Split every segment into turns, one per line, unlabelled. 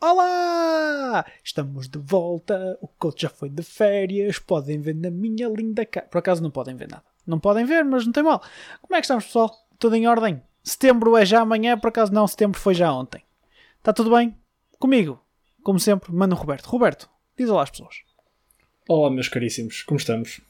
Olá! Estamos de volta. O coach já foi de férias. Podem ver na minha linda cara. Por acaso não podem ver nada. Não podem ver, mas não tem mal. Como é que estamos, pessoal? Tudo em ordem? Setembro é já amanhã, por acaso não, setembro foi já ontem. Está tudo bem? Comigo, como sempre, mano Roberto. Roberto, diz olá às pessoas.
Olá, meus caríssimos, como estamos?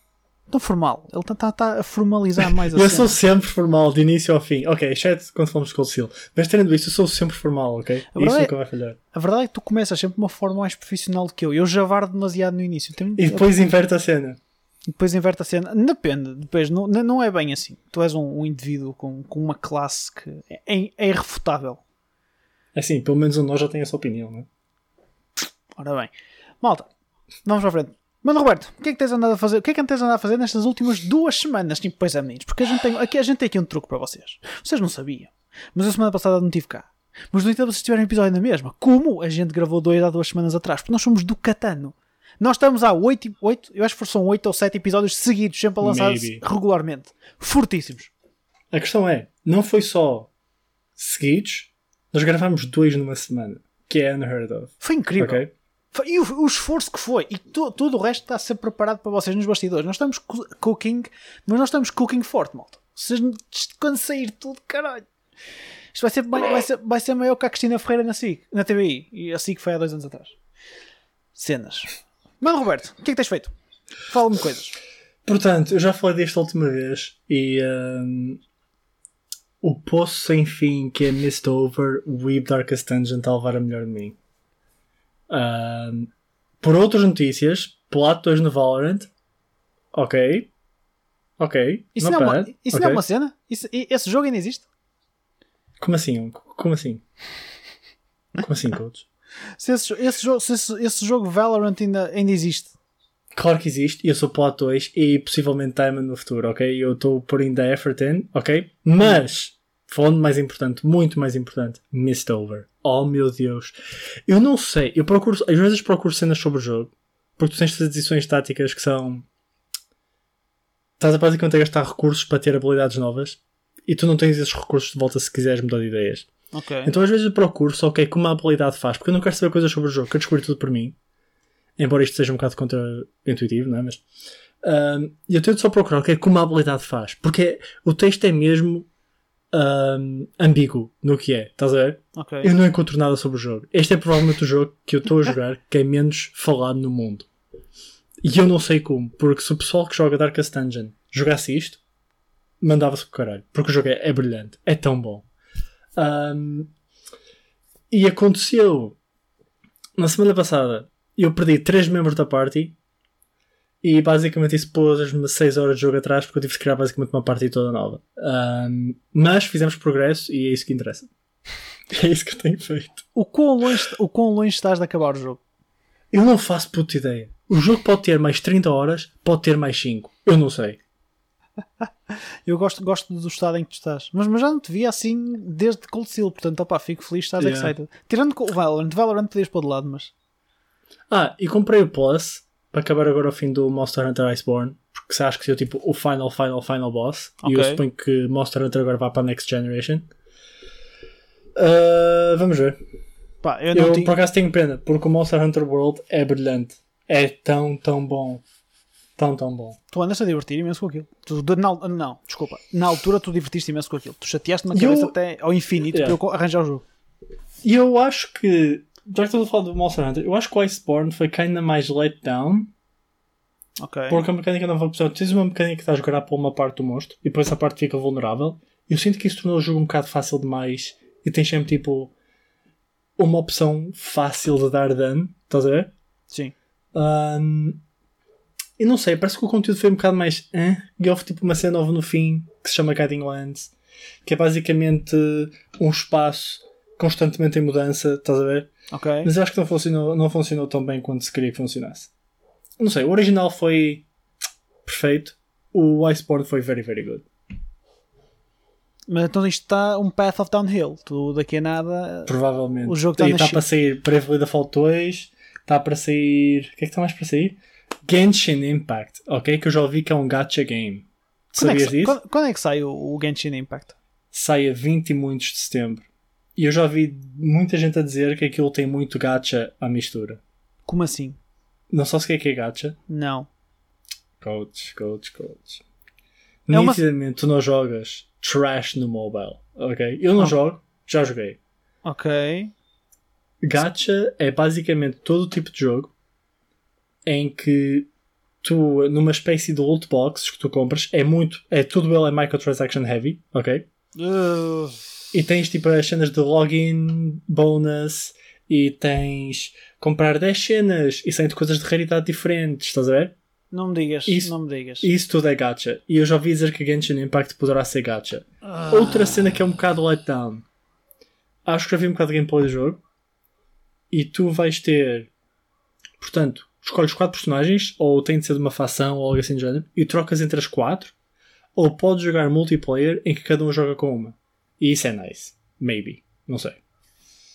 Tão formal. Ele está a formalizar mais a
Eu sou sempre formal, de início ao fim. Ok, exceto quando falamos com o Sil. Mas tendo isso, eu sou sempre formal, ok? Isso
verdade é-
nunca vai falhar.
A verdade é que tu começas sempre de uma forma mais profissional do que eu. Eu javardo demasiado no início. Tenho-
E depois inverte a cena.
depois inverte a cena. Depende, depois não, não é bem assim. Tu és um, um indivíduo com, com uma classe que é, é irrefutável.
Assim, pelo menos um de nós já tem essa opinião, não é?
Ora bem, malta, vamos para a frente. Mano Roberto, o que é que tens andado a fazer? O que é que tens andado a fazer nestas últimas duas semanas? Tipo, pois é, meninos, porque a gente tem aqui, a gente tem aqui um truque para vocês. Vocês não sabiam, mas a semana passada não estive cá. Mas no entanto, vocês tiveram um episódio na mesma. Como a gente gravou dois há duas semanas atrás? Porque nós somos do Catano. Nós estamos há oito, oito eu acho que são oito ou sete episódios seguidos, sempre a lançar
Maybe.
regularmente. Fortíssimos.
A questão é, não foi só seguidos, nós gravámos dois numa semana, que é unheard of.
Foi incrível.
Ok?
E o, o esforço que foi, e tu- tudo o resto está a ser preparado para vocês nos bastidores. Nós estamos co- cooking, mas nós estamos cooking forte, malta. Vocês, quando sair tudo, caralho. Isto vai ser, vai, ser, vai ser maior que a Cristina Ferreira na SIC, na TVI. E a SIC foi há dois anos atrás. Cenas. Mano Roberto, o que é que tens feito? Fala-me coisas.
Portanto, eu já falei desta última vez e hum, o poço sem fim que é Mist Over, Weeb Darkest Dungeon está a levar a melhor de mim. Por outras notícias, Plat 2 no Valorant. Ok. Ok.
Isso, não é, uma, isso não é uma cena? Isso- esse jogo ainda existe?
Como assim? Como assim? Como assim, coach?
Se esse, esse jogo, se esse, esse jogo Valorant ainda, ainda existe.
Claro que existe, eu sou Plat 2 e possivelmente Diamond no futuro, ok? Eu estou por ainda effort in, ok? Mas, falando mais importante, muito mais importante, Mist Over. Oh meu Deus. Eu não sei, eu procuro, às vezes procuro cenas sobre o jogo, porque tu tens decisões táticas que são. Estás a basicamente a gastar recursos para ter habilidades novas e tu não tens esses recursos de volta se quiseres mudar de ideias.
Ok.
Então às vezes eu procuro só ok, como a habilidade faz, porque eu não quero saber coisas sobre o jogo, quero descobrir tudo por mim. Embora isto seja um bocado contra-intuitivo, não é? Mas ahm, eu tento só procurar ok, como a habilidade faz, porque o texto é mesmo ahm, ambíguo no que é, estás a ver?
ok.
Eu não encontro nada sobre o jogo. Este é provavelmente o jogo que eu estou a jogar que é menos falado no mundo. E eu não sei como, porque se o pessoal que joga Darkest Dungeon jogasse isto, mandava-se com o caralho. Porque o jogo é, é brilhante, é tão bom. Ahm, e aconteceu na semana passada, eu perdi três membros da party e basicamente isso pôs-me 6 horas de jogo atrás porque eu tive que criar basicamente uma party toda nova. Ahm, mas fizemos progresso e é isso que interessa. É isso que eu tenho feito.
O, quão longe, o quão longe estás de acabar o jogo?
Eu não faço puta ideia. O jogo pode ter mais 30 horas, pode ter mais 5. Eu não sei.
Eu gosto, gosto do estado em que tu estás. Mas, mas já não te via assim desde Cold Steel. Portanto, opá, fico feliz, estás
Yeah.
excited. Tirando o Valorant. Valorant podias pôr de lado, mas...
Ah, e comprei o Plus para acabar agora ao fim do Monster Hunter Iceborne. Porque se acho que seja tipo o final, final, final boss. E eu suponho que Monster Hunter agora vai para a Next Generation. Ah, vamos ver.
Pá, eu
Eu,
tinha...
por acaso tenho pena, porque o Monster Hunter World é brilhante. É tão, tão bom. Tão, tão bom.
Tu andas a divertir imenso com aquilo. Tu, na, não, desculpa. Na altura tu divertiste imenso com aquilo. Tu chateaste-me a
Eu-
cabeça até ao infinito
Yeah.
para eu arranjar o jogo.
E eu acho que, já que estou a falar do Monster Hunter, eu acho que o Iceborne foi ainda mais let down.
Ok.
Porque a mecânica não vai precisar. Tens uma mecânica que estás a jogar para uma parte do monstro e depois essa parte fica vulnerável. Eu sinto que isso tornou o jogo um bocado fácil demais e tens sempre tipo uma opção fácil de dar dano. Estás a ver?
Sim.
Ahm, e não sei, parece que o conteúdo foi um bocado mais. E houve tipo uma cena nova no fim que se chama Guiding Lands, que é basicamente um espaço constantemente em mudança. Estás a ver?
Ok.
Mas acho que não funcionou, não funcionou tão bem quanto se queria que funcionasse. Não sei, o original foi perfeito. O Iceborne foi very, very good.
Mas então isto está um path of downhill. Tu daqui a nada...
Provavelmente.
O jogo está chi-
para sair Bravely Default 2. Está para sair. O que é que está mais para sair? Genshin Impact. Ok? Que eu já ouvi que é um gacha game.
Quando é, que,
Sabias disso?
quando, quando é que sai o, o Genshin Impact?
Sai a 20 e muitos de setembro. E eu já vi muita gente a dizer que aquilo tem muito gacha à mistura.
Como assim?
Não só se o que é que é gacha.
Não.
Coach, coach, coach.
É uma-
Nitidamente tu não jogas trash no mobile, ok? Eu não
Ah.
jogo, já joguei.
Ok.
Gacha é basicamente todo o tipo de jogo em que tu, numa espécie de loot boxes que tu compras, é muito, é tudo ele é microtransaction heavy, ok?
Uh,
E tens tipo as cenas de login, bonus, e tens comprar 10 cenas e saem de coisas de raridade diferentes, estás a ver?
não me digas.
Isso-
Não me digas.
Isso tudo é gacha. E eu já ouvi dizer que Genshin Impact poderá ser gacha.
Ah,
Outra cena que é um bocado letdown. Acho que já vi um bocado de gameplay do jogo. E tu vais ter. Portanto, escolhes quatro personagens, ou tem de ser de uma facção, ou algo assim do género, e trocas entre as quatro. Ou podes jogar multiplayer em que cada um joga com uma. E isso é nice. Maybe. Não sei.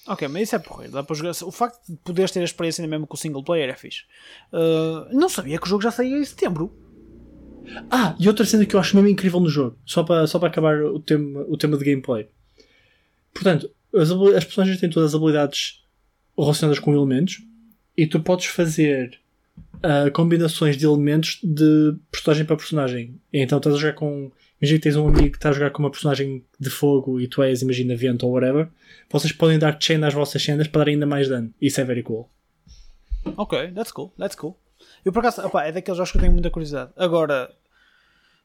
Ok, mas isso é porreiro. Dá para jogar. O facto de poderes ter a experiência ainda mesmo com o single player é fixe. Uh, não sabia que o jogo já saía em setembro.
Ah, e outra cena que eu acho mesmo incrível no jogo, só para, só para acabar o tema, o tema de gameplay. Portanto, as, as personagens têm todas as habilidades relacionadas com elementos e tu podes fazer ah, combinações de elementos de personagem para personagem. Então estás a jogar com. Imagina que tens um amigo que está a jogar com uma personagem de fogo e tu és, imagina, vento ou whatever. Vocês podem dar chain às vossas cenas para dar ainda mais dano. Isso é very cool.
Ok, that's cool, that's cool. Eu por acaso, opá, é daqueles jogos que eu tenho muita curiosidade. Agora,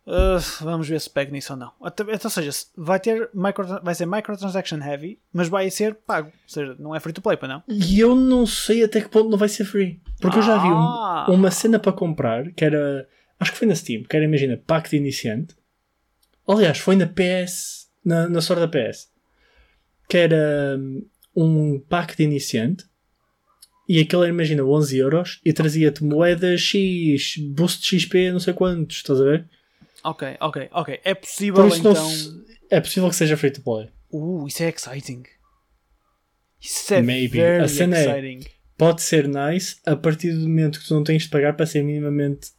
uh, vamos ver se pego nisso ou não. Até, ou seja, se- vai, ter micro, vai ser microtransaction heavy, mas vai ser pago. Ou seja, não é free to play, para não?
E eu não sei até que ponto não vai ser free. Porque eu já vi um-
Ah.
uma cena para comprar que era. Acho que foi na Steam, que era, imagina, pack de iniciante. Aliás, foi na PS. Na, na Store da PS. Que era hum, um pack de iniciante. E aquele era, imagina, 11 euros. E trazia-te moeda X, boost XP, não sei quantos. Estás a ver?
Ok, ok, ok. É possível
não
então.
é possível que seja free to play.
Uh, isso é exciting. Isso é
Maybe.
very
A cena é-
exciting.
Pode ser nice a partir do momento que tu não tens de pagar para ser minimamente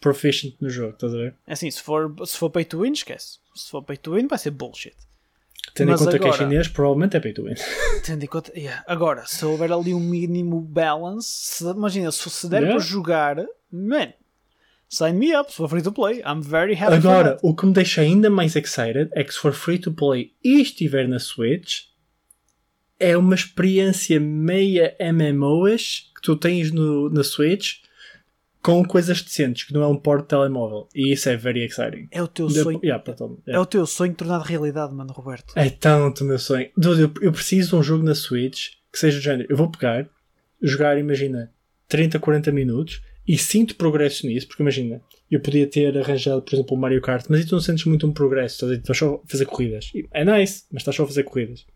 proficient no jogo. Estás a ver?
É assim, se for, se for pay to win, esquece. Se for pay to win, vai ser bullshit.
Tendo
Mas
em conta que é
agora-
chinês, provavelmente é pay to win.
Tendo em conta, yeah. Agora, se houver ali um mínimo balance, se- imagina, se, se der
Yeah.
para jogar, man, sign me up, se for free to play, I'm very happy
Agora, o que me deixa ainda mais excited é que se for free to play e estiver na Switch, é uma experiência meia MMOs que tu tens no, na Switch com coisas decentes, que não é um port de telemóvel. E isso é very exciting.
É o teu
De-
sonho.
Yeah, todo-
É
yeah.
o teu sonho tornado realidade, mano, Roberto.
É tanto o meu sonho. Dude, eu, eu preciso de um jogo na Switch que seja do género. Eu vou pegar, jogar, imagina, 30, 40 minutos e sinto progresso nisso, porque imagina, eu podia ter arranjado, por exemplo, o Mario Kart, mas aí tu não sentes muito um progresso, estás, a dizer, estás só a fazer corridas. E É nice, mas estás só a fazer corridas.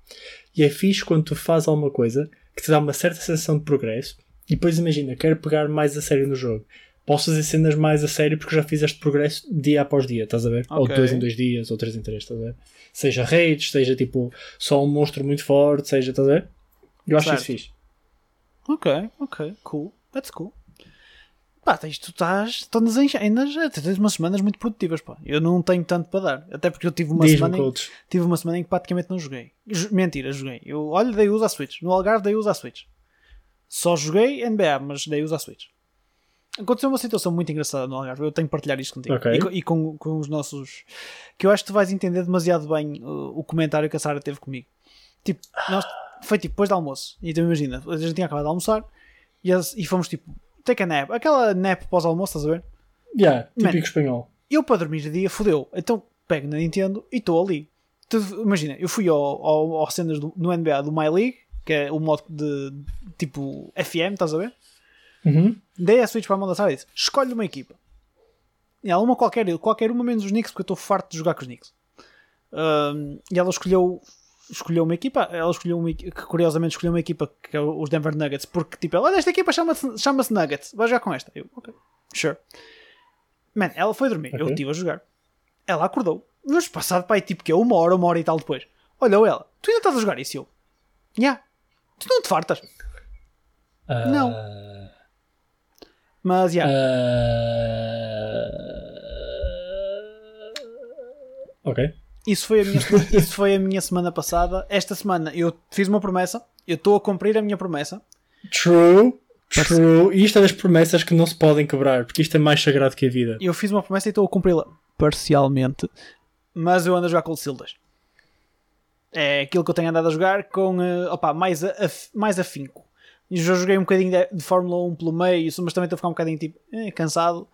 E é fixe quando tu fazes alguma coisa que te dá uma certa sensação de progresso e depois imagina, quero pegar mais a sério no jogo. Posso fazer cenas mais a sério porque já fiz este progresso dia após dia, estás a ver? Ou de
Ok.
dois em dois dias, ou três em três, estás a ver? Seja raids, seja tipo só um monstro muito forte, seja, estás a ver? Eu acho
Certo.
isso fixe.
Ok, ok, cool. That's cool. Pá, tens, tu estás, todas em, ainda tens umas semanas muito produtivas, pá. Eu não tenho tanto para dar. Até porque eu tive uma semana. Em, tive uma semana em que praticamente não joguei. Mentira, joguei. Eu, olha, dei uso à Switch. No Algarve dei uso à Switch. Só joguei NBA, mas dei uso à Switch. Aconteceu uma situação muito engraçada no Algarve. Eu tenho que partilhar isto contigo.
Ok.
E, e com, com os nossos. Que eu acho que tu vais entender demasiado bem uh, o comentário que a Sara teve comigo. Tipo, nós, foi tipo depois do almoço. E então imagina, a gente tinha acabado de almoçar e, as- e fomos tipo, take a nap. Aquela nap pós-almoço, estás a ver?
Yeah, típico
Man.
espanhol.
Eu para dormir de dia fodeu. Então pego na Nintendo e estou ali. Tu- imagina, eu fui ao, ao, ao cenas do, no NBA do My League, que é o modo de tipo FM, estás a ver?
Uhum.
Dei a Switch para a mão da Sara e disse: escolhe uma equipa. E ela, uma qualquer, qualquer uma menos os Knicks, porque eu estou farto de jogar com os Knicks. Ahm, e ela escolheu, escolheu uma equipa. Ela escolheu uma que curiosamente escolheu uma equipa que é os Denver Nuggets, porque tipo, ela, olha, esta equipa chama-se chama Nuggets, vai jogar com esta. Eu, ok, sure. Man, ela foi dormir, eu
Ok.
estive a jogar. Ela acordou, mas passado para aí tipo que é uma hora, uma hora e tal depois. Olhou ela, tu ainda estás a jogar isso? E Eu, yeah. tu não te fartas.
Ah,
Não. Mas, yeah.
ah, ok.
Isso foi, a minha, semana- isso foi a minha semana passada. Esta semana eu fiz uma promessa. Eu estou a cumprir a minha promessa.
True, true. E isto é das promessas que não se podem quebrar, porque isto é mais sagrado que a vida.
Eu fiz uma promessa e estou a cumpri-la parcialmente. Mas eu ando a jogar Cold Steel 2. É aquilo que eu tenho andado a jogar com eh, opa, mais, a- af- mais afinco. Já joguei um bocadinho de, de Fórmula 1 pelo meio, mas também estou a ficar um bocadinho tipo, eh, cansado.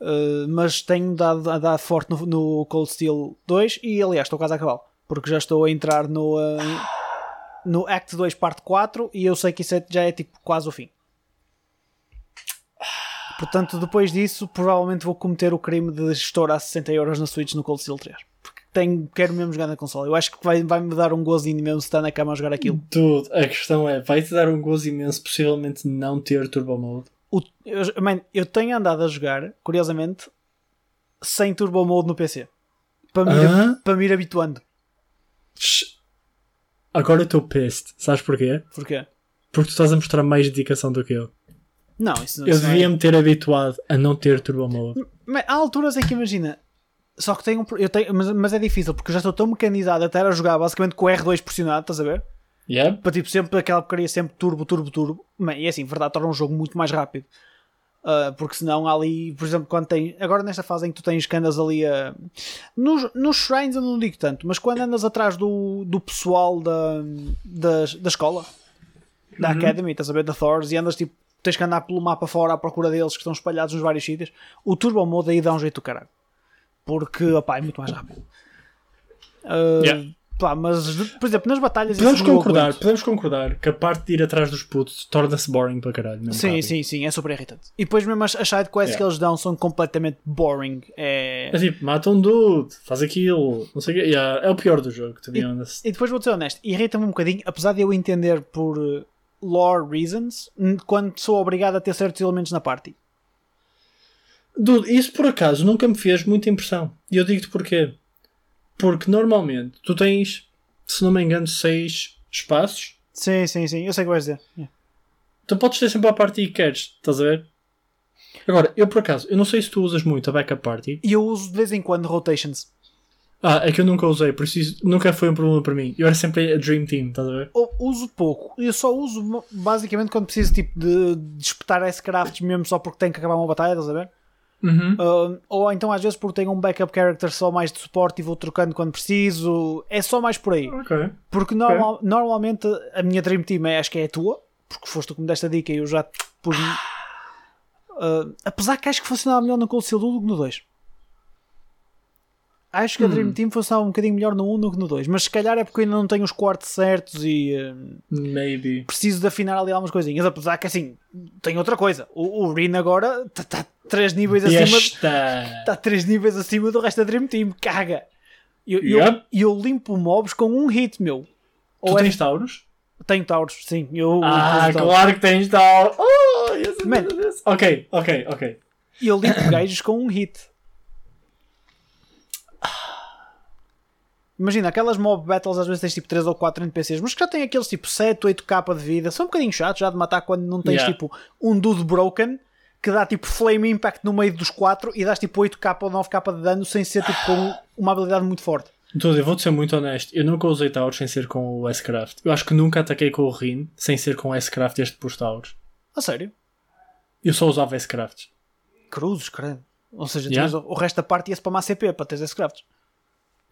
Uh, mas tenho dado, dado forte no, no Cold Steel 2 e aliás estou quase a acabar porque já estou a entrar no, uh, no Act 2 parte 4 e eu sei que isso é- já é tipo quase o fim. Portanto, depois disso, provavelmente vou cometer o crime de estourar 60 euros na Switch no Cold Steel 3. Porque tenho, quero mesmo jogar na console. Eu acho que vai- vai-me dar um mesmo se estar na cama a jogar aquilo.
Dude, a questão é, vai-te dar um gozo imenso possivelmente não ter Turbo Mode.
O- eu, man, eu tenho andado a jogar, curiosamente, sem Turbo Mode no PC. Para me, ir,
Hã?
para me ir habituando.
Agora eu estou pissed. Sabes porquê?
Porquê?
Porque tu estás a mostrar mais dedicação do que eu.
Não, isso,
Eu
não é-
devia-me ter habituado a não ter Turbo Mode.
Mas há alturas em que imagina. Só que tenho, um eu tenho mas, mas é difícil porque eu já estou tão mecanizado até a jogar basicamente com o R2 pressionado, estás a ver?
Yep.
Para tipo sempre aquela porcaria sempre turbo, turbo, turbo. Man, e assim, verdade, torna um jogo muito mais rápido. Ah, porque senão ali, por exemplo, quando tem. Agora nesta fase em que tu tens que andas ali a. Nos, nos shrines eu não digo tanto, mas quando andas atrás do, do pessoal da, da, da escola, da Academy, estás a ver, da Thors, e andas tipo. Tens que andar pelo mapa fora à procura deles que estão espalhados nos vários sítios. O Turbo Mode aí dá um jeito do caralho. Porque, opá, é muito mais rápido. Ah,
Yeah.
Pá, mas, por exemplo, nas batalhas.
Podemos concordar, podemos concordar que a parte de ir atrás dos putos torna-se boring para caralho. mesmo
Sim,
rápido.
sim, sim, é super irritante. E depois mesmo as, as side quests
Yeah.
que eles dão são completamente boring. É...
É tipo, mata um dude, faz aquilo, não sei o quê. Yeah, é o pior do jogo, to be honest.
E depois vou ser honesto, irrita-me um bocadinho, apesar de eu entender por uh, lore reasons, quando sou obrigado a ter certos elementos na party.
Dude, isso por acaso nunca me fez muita impressão. E eu digo-te porquê. Porque normalmente tu tens, se não me engano, seis espaços.
Sim, sim, sim, eu sei o que vais dizer. Yeah.
Tu podes ter sempre a party que queres, estás a ver? Agora, eu por acaso, eu não sei se tu usas muito a backup party.
E eu uso de vez em quando rotations.
Ah, é que eu nunca usei, por isso isso nunca foi um problema para mim. Eu era sempre a Dream Team, estás a ver?
Ou uso pouco. Eu só uso basicamente quando preciso tipo, de, de espetar S-crafts mesmo só porque tenho que acabar uma batalha, estás a ver?
Uhum.
Uh, ou então às vezes porque tenho um backup character só mais de suporte e vou trocando quando preciso. É só mais por aí.
Ok.
Porque normal- normalmente a minha Dream Team é, acho que é a tua, porque foste tu que me deste a dica e eu já pus. Uh, apesar que acho que funcionava melhor no Cold Steel 1 do que no 2. Acho que a Dream Team funcionava um bocadinho melhor no 1 do que no 2, mas se calhar é porque eu ainda não tenho os quartos certos e uh,
Maybe.
preciso de afinar ali algumas coisinhas. Apesar que assim, tem outra coisa. O, o Rin agora está 3 níveis acima.
Esta.
Está 3 níveis acima do resto da Dream Team. Caga! E eu, eu-
Yep.
eu limpo mobs com um hit, meu.
Tu
Ou é-
tens Tauros?
Tenho Tauros, sim. Eu,
Ah, claro que tens Tauros. Oh, yes, yes, yes. Ok, ok, ok.
E eu limpo gajos com um hit. Imagina, aquelas mob battles às vezes tens tipo 3 ou 4 NPCs, mas que já têm aqueles tipo 7, 8k de vida. São um bocadinho chatos já de matar quando não tens
Yeah.
tipo um dude broken que dá tipo flame impact no meio dos 4 e dás tipo 8k ou 9k de dano sem ser tipo com uma habilidade muito forte.
Então, eu vou-te ser muito honesto. Eu nunca usei Tauros sem ser com o S-Craft. Eu acho que nunca ataquei com o Rin sem ser com o S-Craft este pus Tauros.
A sério?
Eu só usava S-Crafts.
Cruzes, credo. Ou seja,
Yeah.
o resto da parte ia spamar CP para teres esse crafts.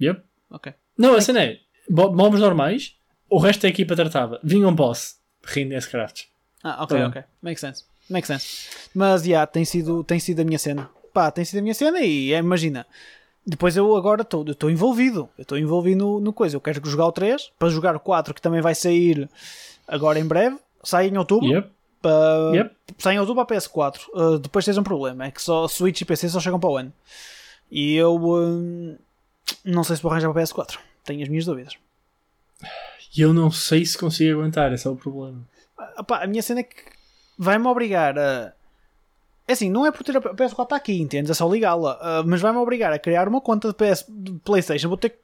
Yep.
Ok.
Não, a cena é, mobs normais, o resto da equipa tratava. Vinha um boss, Rin S-Crafts.
Ah, ok,
Ah.
ok. Make sense. Make sense. Mas, já, tem, sido, tem sido a minha cena. Pá, tem sido a minha cena e é, imagina. Depois eu agora estou envolvido. Eu estou envolvido no, no coisa. Eu quero jogar o 3, para jogar o 4, que também vai sair agora em breve. Sai em outubro.
Yep. Yep.
Sai em outubro para PS4. Uh, depois tens um problema. É que só Switch e PC só chegam para o ano. E eu hum, não sei se vou arranjar para PS4. Tenho as minhas dúvidas.
E eu não sei se consigo aguentar, esse é o problema.
Ah, a minha cena é que vai-me obrigar a. É assim, não é por ter a PS4 está aqui, entendes? É só ligá-la. Ah, mas vai-me obrigar a criar uma conta de, PS, de PlayStation. Vou ter que.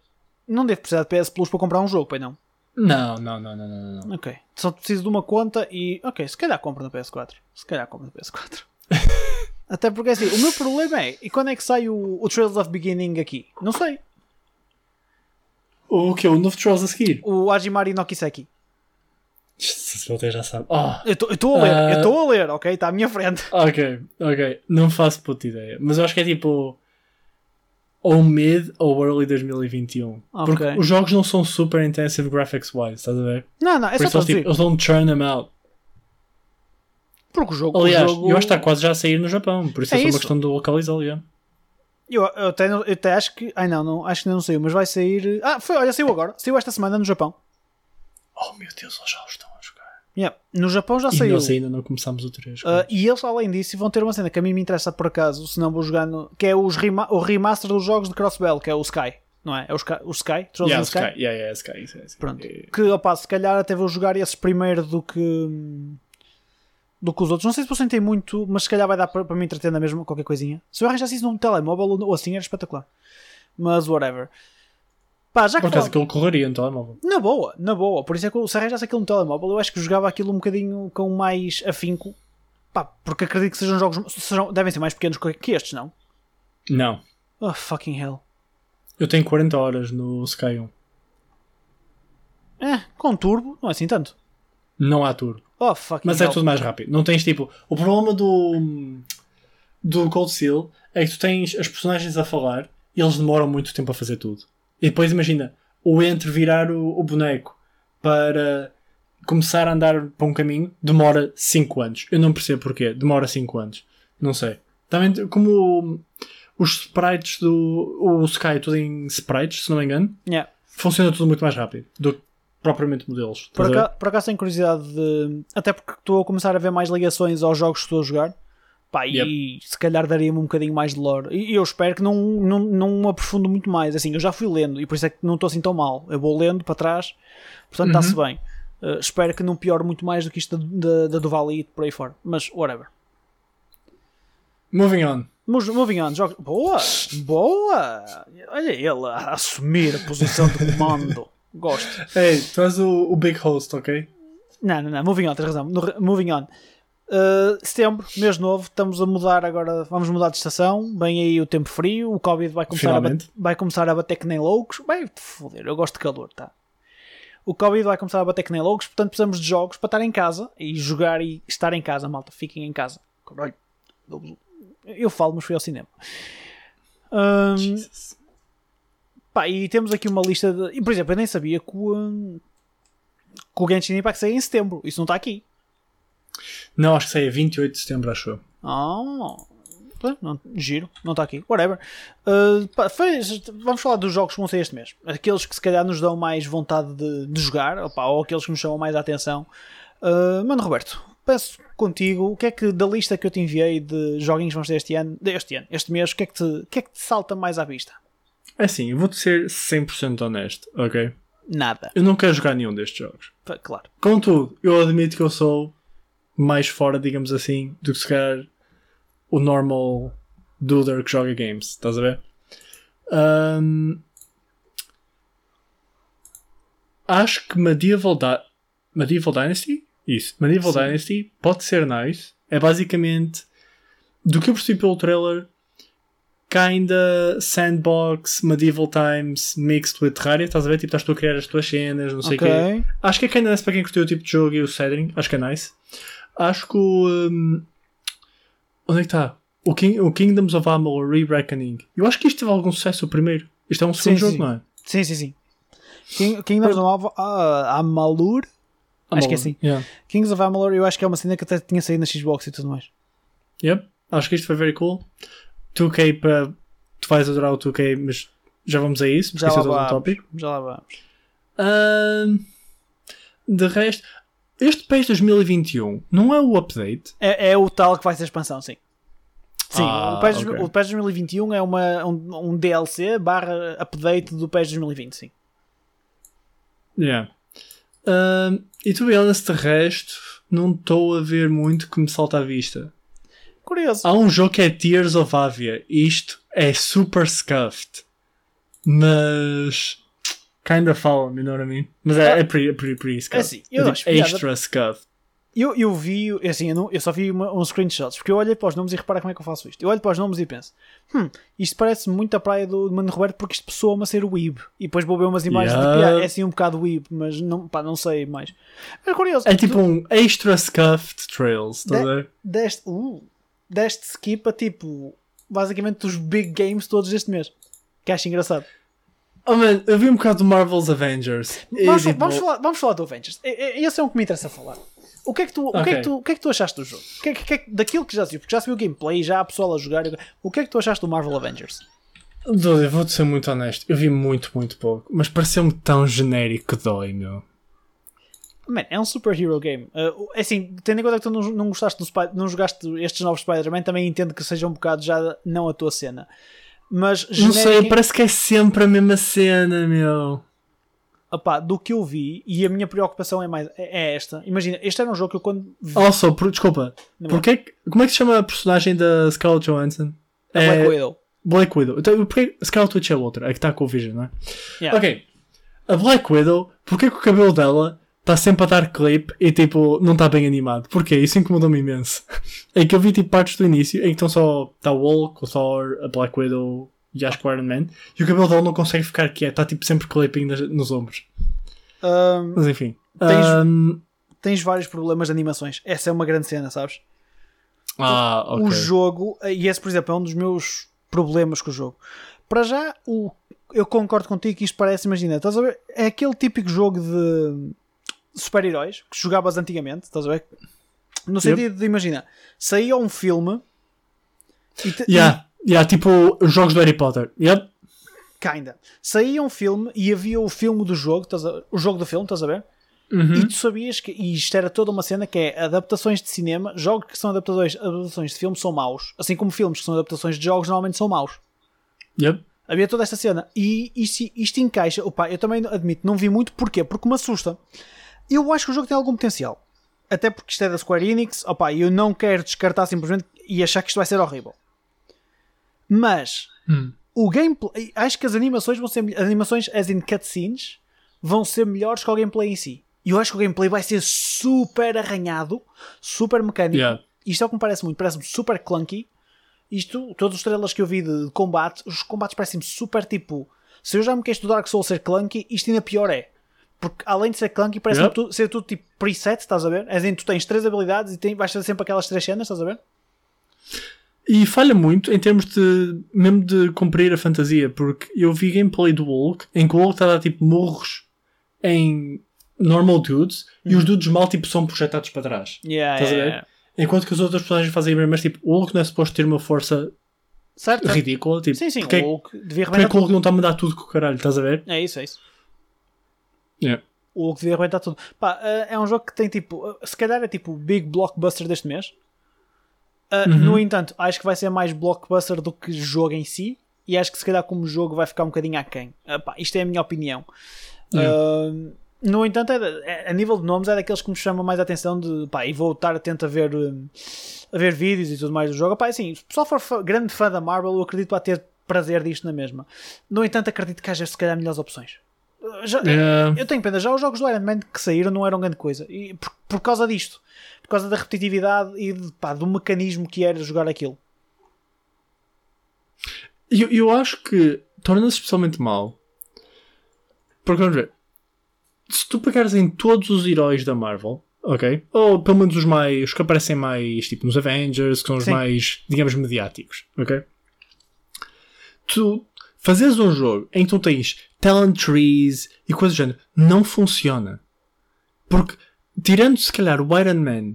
Não devo precisar de PS Plus para comprar um jogo, pai não.
Não, não, não, não, não, não.
Ok. Só preciso de uma conta e. Ok, se calhar compro na PS4. Se calhar compro na PS4. Até porque assim, o meu problema é. E quando é que sai o, o Trails of Beginning aqui? Não sei.
O que? O novo Trolls a seguir?
O Hajimari no Kiseki.
Se você já sabe. Ah,
Eu estou a ler,
Ah.
eu estou a ler, ok? Está à minha frente.
ok, ok. Não faço puta ideia. Mas eu acho que é tipo. Ou mid ou early 2021.
Ok.
Porque os jogos não são super intensive graphics wise, estás a ver?
Não, não, é
Por
só
isso tipo, eles não churn them out.
Porque o jogo.
Aliás,
o jogo...
eu acho que está quase já a sair no Japão. Por isso
É
é, só
isso.
uma questão de localizá-lo. yeah.
Eu, eu, até, eu até acho que. Ai não, não, acho que ainda não saiu, mas vai sair. Ah, foi, olha, saiu agora. Saiu esta semana no Japão.
Oh meu Deus, eles já o estão a jogar.
Yeah, No Japão já
E
saiu.
nós ainda não começámos o 3.
Ah, e eles, além disso, vão ter uma cena que a mim me interessa por acaso, se não vou jogar no. que é os rema o remaster dos jogos de Crossbell, que é o Sky, não é? É o Sky? O Sky?
Yeah, Sky.
Sky?
Yeah, yeah, Sky. isso é.
Pronto. Que, opá, se calhar até vou jogar esses primeiro do que. Do que os outros. Não sei se vou sentir muito, mas se calhar vai dar para, para me entreter na mesma, qualquer coisinha. Se eu arranjasse isso num telemóvel ou assim era espetacular. Mas whatever. Pá, já que
Por acaso aquilo correria no telemóvel.
Na boa, na boa. Por isso é que se arranjasse aquilo no telemóvel, eu acho que jogava aquilo um bocadinho com mais afinco. Pá, porque acredito que sejam jogos. Sejam, devem ser mais pequenos que que estes, não?
Não.
Oh, fucking hell.
Eu tenho 40 horas no Sky 1.
É, com turbo, não é assim tanto.
Não há turbo.
Oh, fucking
Mas é tudo mais rápido. Não tens tipo. O problema do. do Cold Steel é que tu tens as personagens a falar e eles demoram muito tempo a fazer tudo. E depois imagina, o entre virar o, o boneco para começar a andar para um caminho demora 5 anos. Eu não percebo porquê. Demora 5 anos. Não sei. Também como os sprites do. o Sky tudo em sprites, se não me engano,
Yeah.
funciona tudo muito mais rápido do que propriamente modelos.
Por, acaso, por acaso tenho curiosidade de. Até porque estou a começar a ver mais ligações aos jogos que estou a jogar. Pá, e se calhar daria-me um bocadinho mais de lore. E eu espero que não, não, não aprofundo muito mais. Assim, eu já fui lendo e por isso é que não estou assim tão mal. Eu vou lendo para trás, portanto
Uhum.
está-se bem. Uh, espero que não piore muito mais do que isto da, da, da Duval e por aí fora. Mas, whatever.
Moving on.
Moving on. Boa! Boa! Olha ele a assumir a posição de comando. Gosto.
Ei, tu és o, o big host, ok?
Não, não, não, moving on, tens razão. No- moving on. Uh, setembro, mês novo, estamos a mudar agora, vamos mudar de estação. Vem aí o tempo frio, o Covid vai começar, a,
Finalmente.
vai começar a bater que nem loucos. Vai foder, eu gosto de calor, tá? O Covid vai começar a bater que nem loucos, portanto precisamos de jogos para estar em casa e jogar e estar em casa, malta. Fiquem em casa. Caralho. Eu falo, mas fui ao cinema. Um, Pá, e temos aqui uma lista de. e, Por exemplo, eu nem sabia que o, hum, que o Genshin Impact saía em setembro. Isso não está aqui.
Não, acho que sai a 28 de setembro, acho eu.
Ah, não, giro, não está aqui. Whatever. Uh, pá, foi- vamos falar dos jogos que vão sair este mês. Aqueles que se calhar nos dão mais vontade de, de jogar, opá, ou aqueles que nos chamam mais a atenção. Uh, Mano Roberto, peço contigo, o que é que da lista que eu te enviei de joguinhos que vão ser este ano, este ano, este mês, o que é que te, o que é que te salta mais à vista?
É assim, eu vou-te ser 100% honesto, ok?
Nada.
Eu não quero jogar nenhum destes jogos.
Claro.
Contudo, eu admito que eu sou mais fora, digamos assim, do que se calhar o normal duder que joga games. Estás a ver? Ahm, acho que Medieval, Di- Medieval Dynasty? Isso. Medieval
Sim.
Dynasty pode ser nice. É basicamente do que eu percebi pelo trailer. Kinda sandbox, medieval times mixed with Terraria, estás a ver? Tipo, estás tu a criar as tuas cenas, não sei o quê.
Ok.
Acho que é kinda nice para quem curtiu o tipo de jogo e o setting. Acho que é nice. Acho que o. hum, onde é que está? O, King, o Kingdoms of Amalur Re-Reckoning. Eu acho que isto teve algum sucesso o primeiro. Isto é um segundo
Sim,
jogo,
sim.
não é?
Sim, sim, sim. King, Kingdoms of ah, Amalur. Acho que é assim.
Yeah.
Kings of Amalur, eu acho que é uma cena que até tinha saído na Xbox e tudo mais.
Yep. Acho que isto foi very cool. 2K para. Tu vais adorar o 2K, mas já vamos a isso, porque
Já
isso é todo um
vamos.
tópico.
Já lá vamos.
Ahm, de resto, este PES 2021 não é o update.
É, é o tal que vai ser a expansão, sim. Sim,
Ah,
o, PES,
ok.
o PES 2021 é uma, um, um DLC barra update do PES 2020, sim.
Yeah. Ahm, e be honest, de resto, não estou a ver muito que me salta à vista.
Curioso.
Há um jogo que é Tears of Avia. Isto é super scuffed. Mas. Kinda follow me, you know what I mean? Mas é, é pretty, pretty, pretty scuffed.
É assim, eu
É
acho
tipo
piada.
extra scuffed.
Eu, eu vi, assim, eu, não- eu só vi uma- uns screenshots, porque eu olhei para os nomes e repara como é que eu faço isto. Eu olho para os nomes e penso, hum, isto parece muito a praia do Mano Roberto porque isto pessoa-me a ser weeb. E depois vou ver umas imagens
Yeah.
de ah, é assim um bocado weeb, mas não, pá, não sei mais. É curioso.
É
tu
tipo um extra scuffed trails, estás a ver?
deste, uh, deste skip a tipo, basicamente os big games todos deste mês. Que acho engraçado.
Oh man, eu vi um bocado do Marvel's Avengers. e,
Vamos,
tipo,
vamos falar, vamos falar do Avengers. E- e- Esse é um que me interessa falar. O que é que tu, o que é que tu, o que é que tu achaste do jogo? O que é que, é que- daquilo que já se viu? Porque já se viu o gameplay, já há pessoal a jogar. O que é que tu achaste do Marvel Avengers?
Dude, eu vou-te ser muito honesto. Eu vi muito, muito pouco. Mas pareceu-me tão genérico que dói, meu.
Man, é um superhero game. Uh, assim, tendo em conta que tu não, não gostaste do Spy- não jogaste estes novos Spider-Man, também entendo que seja um bocado já não a tua cena. Mas
Não sei, parece que é sempre a mesma cena, meu.
Opá, do que eu vi, e a minha preocupação é mais é é esta. Imagina, este era um jogo que eu quando vi
Also, por, desculpa.
Não.
Porquê, que- como é que se chama a personagem da Scarlett Johansson?
a
É
Black Widow.
Black Widow. Então, porquê Scarlet Witch é outra? A que está com o Vision, não é?
Yeah.
Ok. A Black Widow, porquê que o cabelo dela está sempre a dar clip e tipo, não está bem animado? Porquê? Isso incomodou-me imenso. É que eu vi tipo partes do início em que estão só está o Hulk, o Thor, a Black Widow e acho que o Iron Man e o cabelo dela não consegue ficar quieto, está tipo sempre clipping nos ombros.
Um,
Mas enfim.
Tens-
Ahm,
tens vários problemas de animações. Essa é uma grande cena, sabes?
ah, ok.
O jogo, e esse, por exemplo, é um dos meus problemas com o jogo. Para já, o, eu concordo contigo que isto parece, imagina, estás a ver? É aquele típico jogo de super-heróis que jogavas antigamente, estás a ver? No sentido de, imagina, saía um filme e, te-
Yeah, yeah, tipo os jogos do Harry Potter. Yep.
Kinda. Saía um filme e havia o filme do jogo, o jogo do filme, estás a ver?
Uhum.
E tu sabias que e isto era toda uma cena que é adaptações de cinema, jogos que são adaptações, adaptações de filmes são maus, assim como filmes que são adaptações de jogos normalmente são maus.
Yep.
Havia toda esta cena e isto, isto encaixa. Opa, eu também admito, não vi muito, porquê? Porque me assusta. Eu acho que o jogo tem algum potencial. Até porque isto é da Square Enix, opa, eu não quero descartar simplesmente e achar que isto vai ser horrível. Mas
Hum.
o gameplay, acho que as animações vão ser as animações as in cutscenes vão ser melhores que o gameplay em si. E eu acho que o gameplay vai ser super arranhado, super mecânico.
Yeah.
Isto é o que me parece muito, parece-me super clunky. Isto, todos os trailers que eu vi de combate, os combates parecem-me super tipo. Se eu já me queixo do Dark Souls ser clunky, isto ainda pior é. Porque além de ser clunky, parece-me
Yep.
tudo- ser tudo tipo preset, estás a ver? É assim, tu tens três habilidades e tem, vais fazer sempre aquelas três cenas, estás a ver?
E falha muito em termos de mesmo de cumprir a fantasia, porque eu vi gameplay do Hulk em que o Hulk está a dar tipo murros em normal dudes e os dudes mal tipo são projetados para trás.
Yeah,
Estás a
yeah,
ver?
yeah.
Enquanto que as outras personagens fazem bem, mas tipo, o Hulk não é suposto ter uma força
Certo?
ridícula. Tipo,
Sim, sim,
porque,
o Hulk devia
porque é o Hulk não está a mandar tudo com o caralho, estás a ver?
É isso, é isso.
Yeah.
O Hulk devia arrebentar tudo. Pá, eh, é um jogo que tem tipo. eh, Se calhar é tipo o big blockbuster deste mês. Uh,
Uhum.
No entanto, acho que vai ser mais blockbuster do que jogo em si. E acho que se calhar como jogo vai ficar um bocadinho aquém. Uh, pá, isto é a minha opinião. Uh, no entanto, é é- a nível de nomes é daqueles que me chamam mais a atenção de, pá, e vou estar atento a ver, um, a ver vídeos e tudo mais do jogo. Pá, assim, se o pessoal for fã- grande fã da Marvel, eu acredito que vai ter prazer disto na mesma. No entanto, acredito que haja se calhar melhores opções. Uh, já-
Yeah.
eu tenho pena, já os jogos do Iron Man que saíram não eram grande coisa. E por, por causa disto. Por causa da repetitividade e de, pá, do mecanismo que era jogar aquilo.
Eu, eu acho que torna-se especialmente mal. Porque vamos ver. Se tu pegares em todos os heróis da Marvel, ok? Ou pelo menos os mais. os que aparecem mais tipo nos Avengers, que são os
Sim.
mais, digamos, mediáticos, ok? Tu fazes um jogo em que tu tens talent trees e coisas do género, não funciona. Porque, tirando se calhar o Iron Man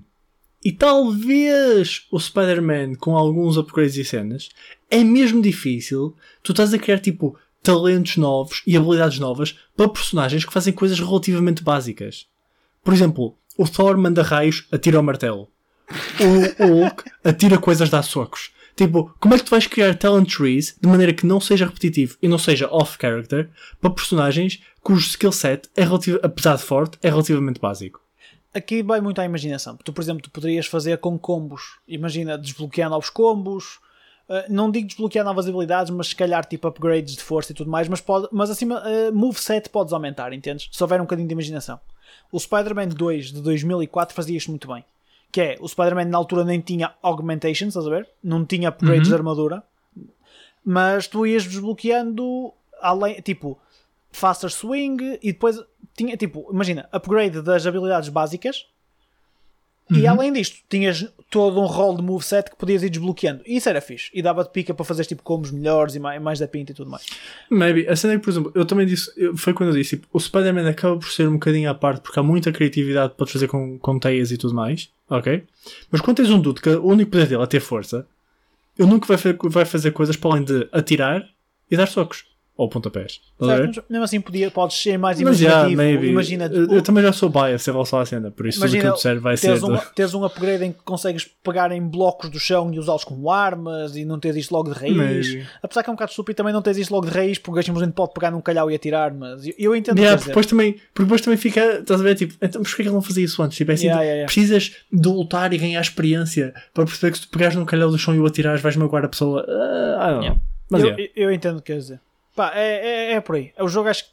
e talvez o Spider-Man com alguns upgrades e cenas, é mesmo difícil tu estás a criar tipo talentos novos e habilidades novas para personagens que fazem coisas relativamente básicas. Por exemplo, o Thor manda raios, atira o martelo. O Hulk atira coisas, dá socos. Tipo, como é que tu vais criar talent trees de maneira que não seja repetitivo e não seja off-character para personagens cujo skill set, é apesar de forte, é relativamente básico?
Aqui vai muito à imaginação. Tu, por exemplo, tu poderias fazer com combos. Imagina desbloquear novos combos. Uh, não digo desbloquear novas habilidades, mas se calhar tipo upgrades de força e tudo mais. Mas, pode, mas acima, uh, moveset podes aumentar, entendes? Se houver um bocadinho de imaginação. O Spider-Man 2 de 2004 fazia isto muito bem. Que é, o Spider-Man na altura nem tinha augmentations, estás a ver? Não tinha upgrades de armadura. Mas tu ias desbloqueando, além, tipo, faster swing e depois tinha, tipo, imagina, upgrade das habilidades básicas. E além disto, tinhas todo um rol de moveset que podias ir desbloqueando. E isso era fixe. E dava-te pica para fazer tipo combos melhores e mais, mais da pinta e tudo mais.
Maybe. A cena é que, por exemplo, eu também disse, foi quando eu disse, tipo, o Spider-Man acaba por ser um bocadinho à parte porque há muita criatividade que podes fazer com, com teias e tudo mais, ok? Mas quando tens um dude que o único poder dele é ter força, ele nunca vai, vai fazer coisas para além de atirar e dar socos. Ou pontapés. A?
Mas mesmo assim podia, podes ser mais
Mas
imaginativo. Imagina,
eu, eu também já sou bias em relação à cena, por isso tudo o que
Imagina
eu disser vai ser.
um,
de-
teres um upgrade em que consegues pegar em blocos do chão e usá-los como armas e não teres isto logo de raiz.
Maybe.
Apesar que é um bocado estúpido também não teres isto logo de raiz porque o gajo simplesmente pode pegar num calhau e atirar, mas eu, eu entendo o que
Yeah, depois
dizer.
também, porque depois também fica, estás a ver, tipo, então, mas porquê que ele não fazia isso antes? Tipo, é assim,
Yeah, yeah, yeah.
precisas de lutar e ganhar experiência para perceber que se tu pegares num calhau do chão e o atirares vais magoar a pessoa. Ah, I don't know. Mas
eu, eu- eu entendo o que queres dizer. Pá, é, é, é por aí. O jogo acho que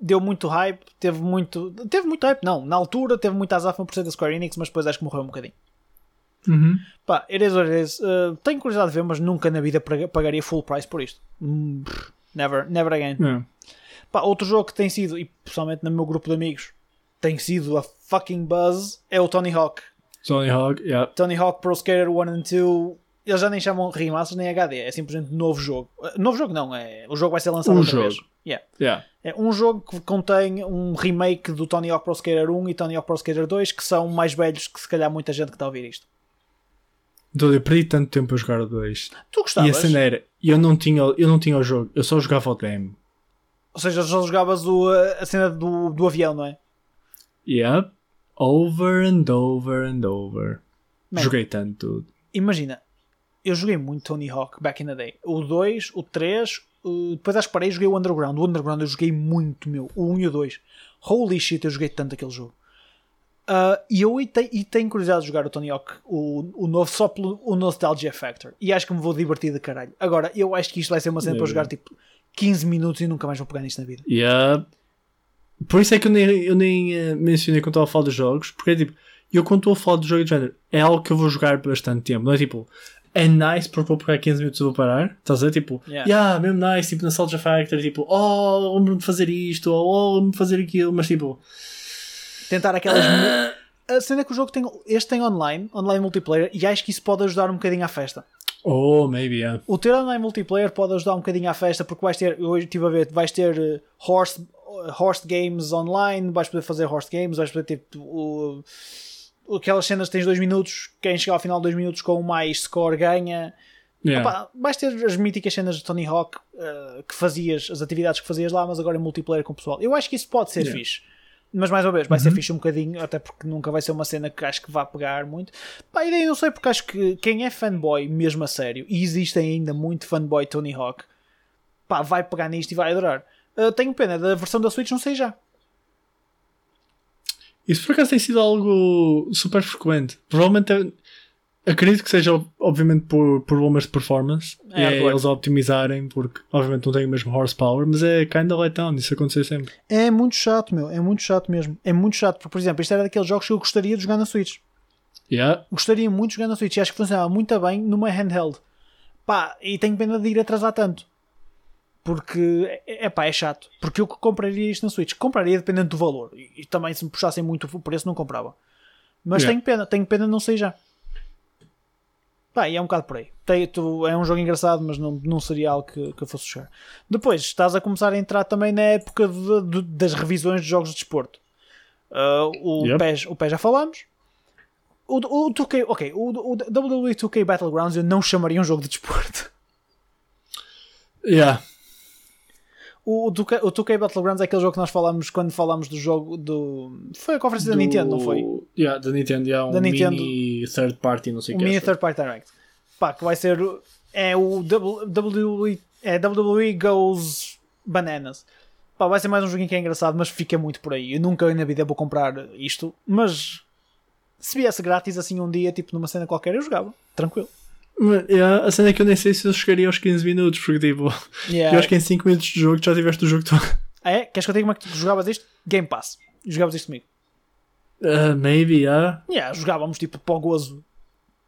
deu muito hype, teve muito. Teve muito hype, não. Na altura teve muita azáfama por ser da Square Enix, mas depois acho que morreu um bocadinho.
Uhum.
Pá, it is what it is. Uh, tenho curiosidade de ver, mas nunca na vida pag- pagaria full price por isto. Hum, never, never again.
Yeah.
Pá, outro jogo que tem sido, e pessoalmente no meu grupo de amigos, tem sido a fucking buzz é o Tony Hawk.
Tony Hawk, yeah.
Tony Hawk Pro Skater 1 and 2. Eles já nem chamam remaster nem HD, é simplesmente novo jogo. Uh, Novo jogo não, é, o jogo vai ser lançado
Um
outra
jogo.
vez. Yeah.
Yeah.
É um jogo que contém um remake do Tony Hawk Pro Skater 1 e Tony Hawk Pro Skater 2, que são mais velhos que se calhar muita gente que está a ouvir isto.
Então eu perdi tanto tempo a jogar o 2.
Tu
E a
gostavas?
cena era, eu não, tinha, eu não tinha o jogo, eu só jogava o demo.
Ou seja, só jogavas o, a cena do, do avião, não é?
Yep. Over and over and over.
Man.
Joguei tanto tudo.
Imagina, eu joguei muito Tony Hawk back in the day. O 2, o 3, o- depois acho que parei joguei o Underground. O Underground eu joguei muito, meu. O 1 e o 2. Holy shit, eu joguei tanto aquele jogo. Ah, e eu e te- e tenho curiosidade de jogar o Tony Hawk, o, o novo, só pelo o Nostalgia Factor. E acho que me vou divertir de caralho. Agora, eu acho que isto vai ser uma cena para eu jogar tipo 15 minutos e nunca mais vou pegar nisto na vida.
Yep. Por isso é que eu nem, eu nem eh, mencionei quando estava a falar dos jogos, porque é tipo, eu quando estou a falar do jogo de género, é algo que eu vou jogar bastante tempo, não é tipo, é nice porque vou pegar 15 minutos e vou parar, estás a ver? Tipo,
Yeah.
yeah, mesmo nice, tipo, na Soldier Factory, tipo, oh, lembro-me de fazer isto, ou oh, lembro-me de fazer aquilo, mas tipo,
Tentar aquelas. A cena é que o jogo tem. Este tem online, online multiplayer, e acho que isso pode ajudar um bocadinho à festa.
oh, maybe, yeah.
O ter online multiplayer pode ajudar um bocadinho à festa porque vais ter, eu hoje estive a ver, vais ter eh, horse, horse games online, vais poder fazer horse games, vais poder ter o- aquelas cenas que tens 2 minutos, quem chegar ao final de 2 minutos com mais score ganha.
Yeah.
Opa, vais ter as míticas cenas de Tony Hawk eh, que fazias, as atividades que fazias lá, mas agora em multiplayer com o pessoal. Eu acho que isso pode ser
Yeah.
fixe. Mas mais uma vez, vai ser fixe um bocadinho, até porque nunca vai ser uma cena que acho que vá pegar muito. Pá, e daí não sei, porque acho que quem é fanboy mesmo a sério, e existem ainda muito fanboy Tony Hawk, pá, vai pegar nisto e vai adorar. Uh, tenho pena da versão da Switch, não sei já.
Isso por acaso tem sido algo super frequente. Provavelmente é- acredito que seja obviamente por problemas de performance
É,
e é eles a optimizarem porque obviamente não têm o mesmo horsepower, mas é kinda letdown, isso acontecer sempre.
É muito chato, meu, é muito chato mesmo. É muito chato, porque, por exemplo, isto era daqueles jogos que eu gostaria de jogar na Switch.
Yeah.
Gostaria muito de jogar na Switch e acho que funcionava muito bem numa handheld. Pá, e tenho pena de ir atrasar tanto. Porque, é, pá, é chato. Porque eu compraria isto na Switch. Compraria dependendo do valor. E, e também se me puxassem muito o preço não comprava. Mas
Yeah.
tenho pena, tenho pena de não sei já. Pá, e é um bocado por aí. Tem- tu- é um jogo engraçado, mas não, não seria algo que, que eu fosse jogar. Depois, estás a começar a entrar também na época de- de- das revisões de jogos de desporto. Ah, o,
Yep.
PES, o PES já falámos. O, o 2K, ok, o, o WWE 2K Battlegrounds eu não chamaria um jogo de desporto.
Yeah.
O, o, 2K, o 2K Battlegrounds é aquele jogo que nós falámos quando falámos do jogo do. Foi a conferência da
Do-
Nintendo, não foi?
Yeah, da Nintendo, yeah, um
Da Nintendo.
mini third party, não sei
O
o que
Mini
é.
Third Party Direct. Pá, que vai ser. É o WWE. É WWE Goes Bananas. Pá, vai ser mais um joguinho que é engraçado, mas fica muito por aí. Eu nunca na vida vou comprar isto, mas. Se viesse grátis assim um dia, tipo numa cena qualquer, eu jogava. Tranquilo.
Mas, yeah, a cena é que eu nem sei se eu chegaria aos 15 minutos, porque tipo,
Yeah.
eu acho que em 5 minutos de jogo já tiveste o jogo todo.
Ah, é? Queres que eu diga como é que tu jogavas isto? Game Pass. Jogavas isto comigo.
Uh, maybe, yeah.
Yeah, jogávamos tipo para o gozo.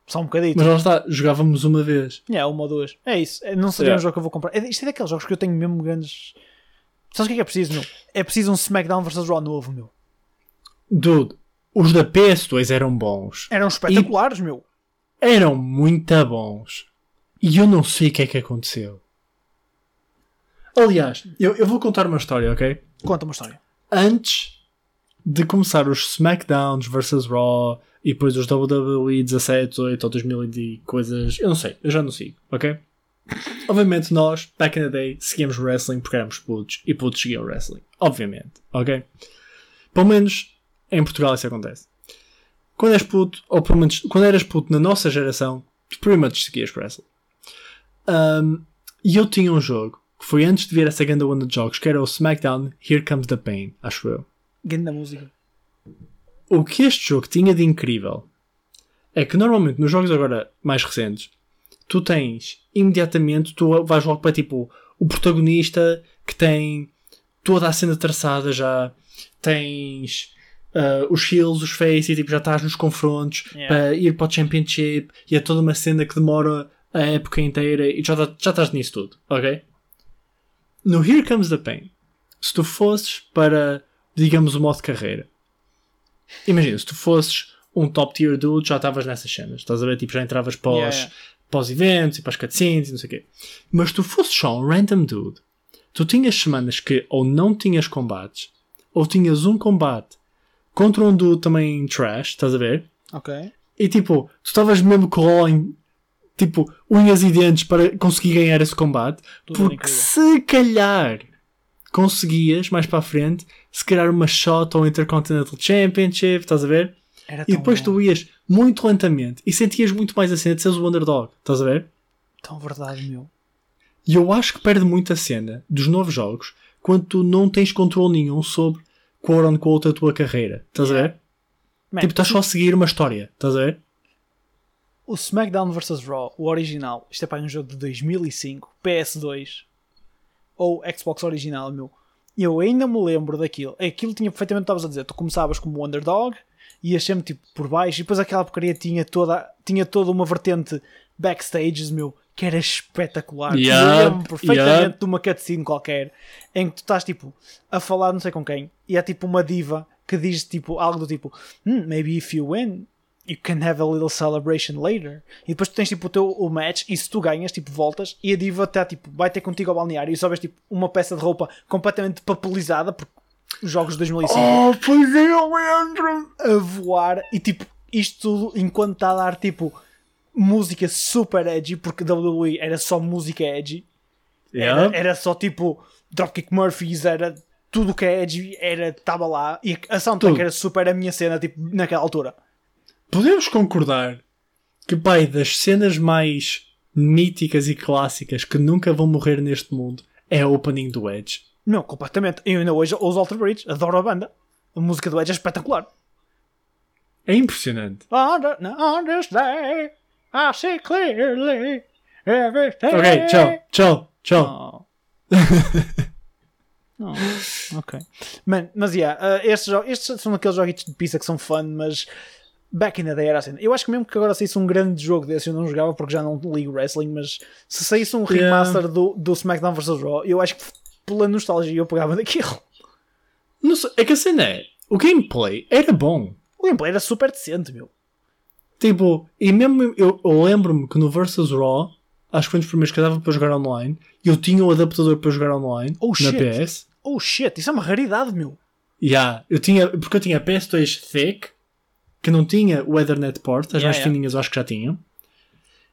Só um bocadinho.
Mas lá está, jogávamos uma vez.
Yeah, uma ou duas. É isso. É- Não seria
Yeah.
um jogo que eu vou comprar. É- Isto é daqueles jogos que eu tenho mesmo grandes. Sabes o que é que é preciso, meu? É preciso um SmackDown vs Raw novo, meu.
Dude, os da PS2 eram bons.
Eram espetaculares, meu.
Eram muito bons. E eu não sei o que é que aconteceu. Aliás, eu, eu vou contar uma história, ok?
Conta uma história.
Antes de começar os SmackDowns versus Raw e depois os WWE 17, 18 ou 2000 e coisas, eu não sei, eu já não sigo, ok? Obviamente nós, back in the day, seguíamos wrestling porque éramos putos e putos seguiam wrestling. Obviamente, ok? Pelo menos em Portugal isso acontece. Quando és puto, ou pelo menos quando eras puto na nossa geração, tu pretty much seguias wrestling. Um, e eu tinha um jogo que foi antes de vir essa grande onda de jogos, que era o SmackDown Here Comes the Pain, acho eu.
Grande música.
O que este jogo tinha de incrível é que normalmente nos jogos agora mais recentes, tu tens imediatamente, tu vais logo para tipo o protagonista que tem toda a cena traçada já, tens ah, os heels, os face e tipo, já estás nos confrontos
Yeah.
para ir para o Championship e é toda uma cena que demora a época inteira e já, tá- já estás nisso tudo, ok? No Here Comes the Pain, se tu fosses para, digamos, o modo carreira, imagina, se tu fosses um top tier dude, já estavas nessas cenas, estás a ver? Tipo, já entravas para os,
Yeah.
para os eventos e para as cutscenes e não sei o quê. Mas tu fosses só um random dude, tu tinhas semanas que ou não tinhas combates, ou tinhas um combate contra um dude também trash, estás a ver?
Ok.
E tipo, tu estavas mesmo com o tipo unhas e dentes para conseguir ganhar esse combate,
Tudo
porque
incrível.
se calhar conseguias mais para a frente, se calhar uma shot ao Intercontinental Championship, estás a ver?
Era
E depois
bom.
tu ias muito lentamente e sentias muito mais a cena de seres o underdog, estás a ver?
Tão verdade, meu.
E eu acho que perde muito a cena dos novos jogos quando tu não tens controle nenhum sobre quote unquote a tua carreira, estás a ver?
Man,
Tipo, estás só a seguir uma história, estás a ver?
O SmackDown vs Raw, o original, isto é para um jogo de 2005, PS2 ou Xbox original, meu. Eu ainda me lembro daquilo. Aquilo tinha perfeitamente o que estavas a dizer. Tu começavas como underdog, ias sempre tipo por baixo, e depois aquela porcaria tinha toda, tinha toda uma vertente backstages, meu, que era espetacular. Eu lembro perfeitamente
yup.
de uma cutscene qualquer em que tu estás tipo a falar não sei com quem, e é tipo uma diva que diz tipo algo do tipo "Hmm, maybe if you win you can have a little celebration later e depois tu tens tipo o teu o match e se tu ganhas tipo voltas e a diva tá, tipo, vai ter contigo ao balneário e só vês tipo uma peça de roupa completamente papelizada porque os jogos de 2005
Oh, pois é, eu lembro!
a voar e tipo isto tudo enquanto está a dar tipo música super edgy porque WWE era só música edgy era, era só tipo Dropkick Murphys, era tudo o que é edgy, era, estava lá e a soundtrack
Tudo.
era super a minha cena tipo, naquela altura.
Podemos concordar que, pai, das cenas mais míticas e clássicas que nunca vão morrer neste mundo é a opening do Edge.
Não, completamente. Eu ainda hoje ouço Alter Bridge, adoro a banda. A música do Edge é espetacular.
É impressionante.
On this day, I see clearly everything.
Ok, tchau, tchau, tchau.
Oh. Oh, ok. Man, mas yeah, uh, estes, estes são aqueles joguitos de pista que são fun, mas back in the day era assim. Eu acho que mesmo que agora saísse um grande jogo desse, eu não jogava porque já não ligo wrestling, mas se saísse um
Yeah.
remaster do, do SmackDown vs Raw, eu acho que pela nostalgia eu pegava daquilo.
Não sei, é que a cena é, o gameplay era bom.
O gameplay era super decente, meu.
Tipo, e mesmo eu, eu lembro-me que no Versus Raw, acho que foi um dos primeiros que eu dava para jogar online, eu tinha o adaptador para jogar online
Oh,
na
shit.
PS.
Oh shit, isso é uma raridade, meu.
Yeah, eu tinha, porque eu tinha a PS2 Thick, que não tinha o Ethernet port, as
Yeah,
mais
yeah.
fininhas eu acho que já tinham.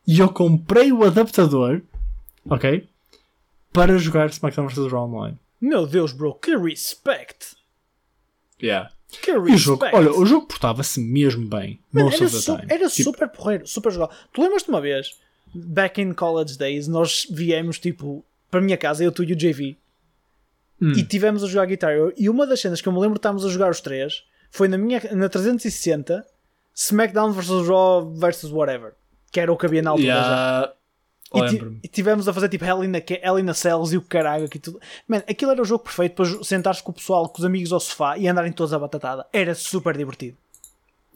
E eu comprei o adaptador, ok? Para jogar SmackDown vs. Raw online.
Meu Deus, bro, que respect.
Yeah.
Que
E o jogo, olha, o jogo portava-se mesmo bem.
Man,
most
era
of the time.
era
Tipo,
super porreiro, super jogável. Tu lembras-te uma vez, back in college days, nós viemos tipo para a minha casa, eu, tu e o JV,
Hum.
e tivemos a jogar guitarra. E uma das cenas que eu me lembro de estarmos a jogar os três foi na minha na 360 SmackDown vs Raw vs whatever, que era o que havia na altura já. E, e tivemos a fazer tipo Hell in, a, Ca- Hell in a Cells e o caralho aqui tudo. Man, aquilo era o jogo perfeito para sentares com o pessoal, com os amigos ao sofá e andarem todos à batatada. Era super divertido.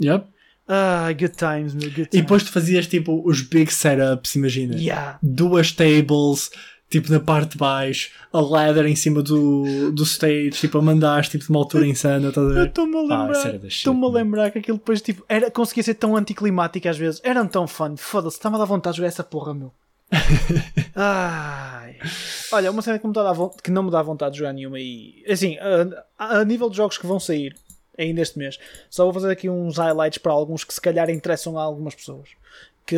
Yep.
Ah, good times, meu, good times.
E depois tu fazias tipo os big setups, imagina.
Yeah.
Duas tables, tipo na parte de baixo, a ladder em cima do, do stage, tipo a mandares tipo de uma altura insana, estás a ver?
estou-me a
Ah,
lembrar.
shit,
Estou-me a
mano.
lembrar que aquilo depois tipo, era, conseguia ser tão anticlimático às vezes. Eram tão fun. Foda-se, está-me a dar vontade de jogar essa porra, meu. Ai. Olha, uma cena que, me dá von- que não me dá vontade de jogar nenhuma e assim, a, a nível de jogos que vão sair ainda este mês, só vou fazer aqui uns highlights para alguns que se calhar interessam a algumas pessoas. Que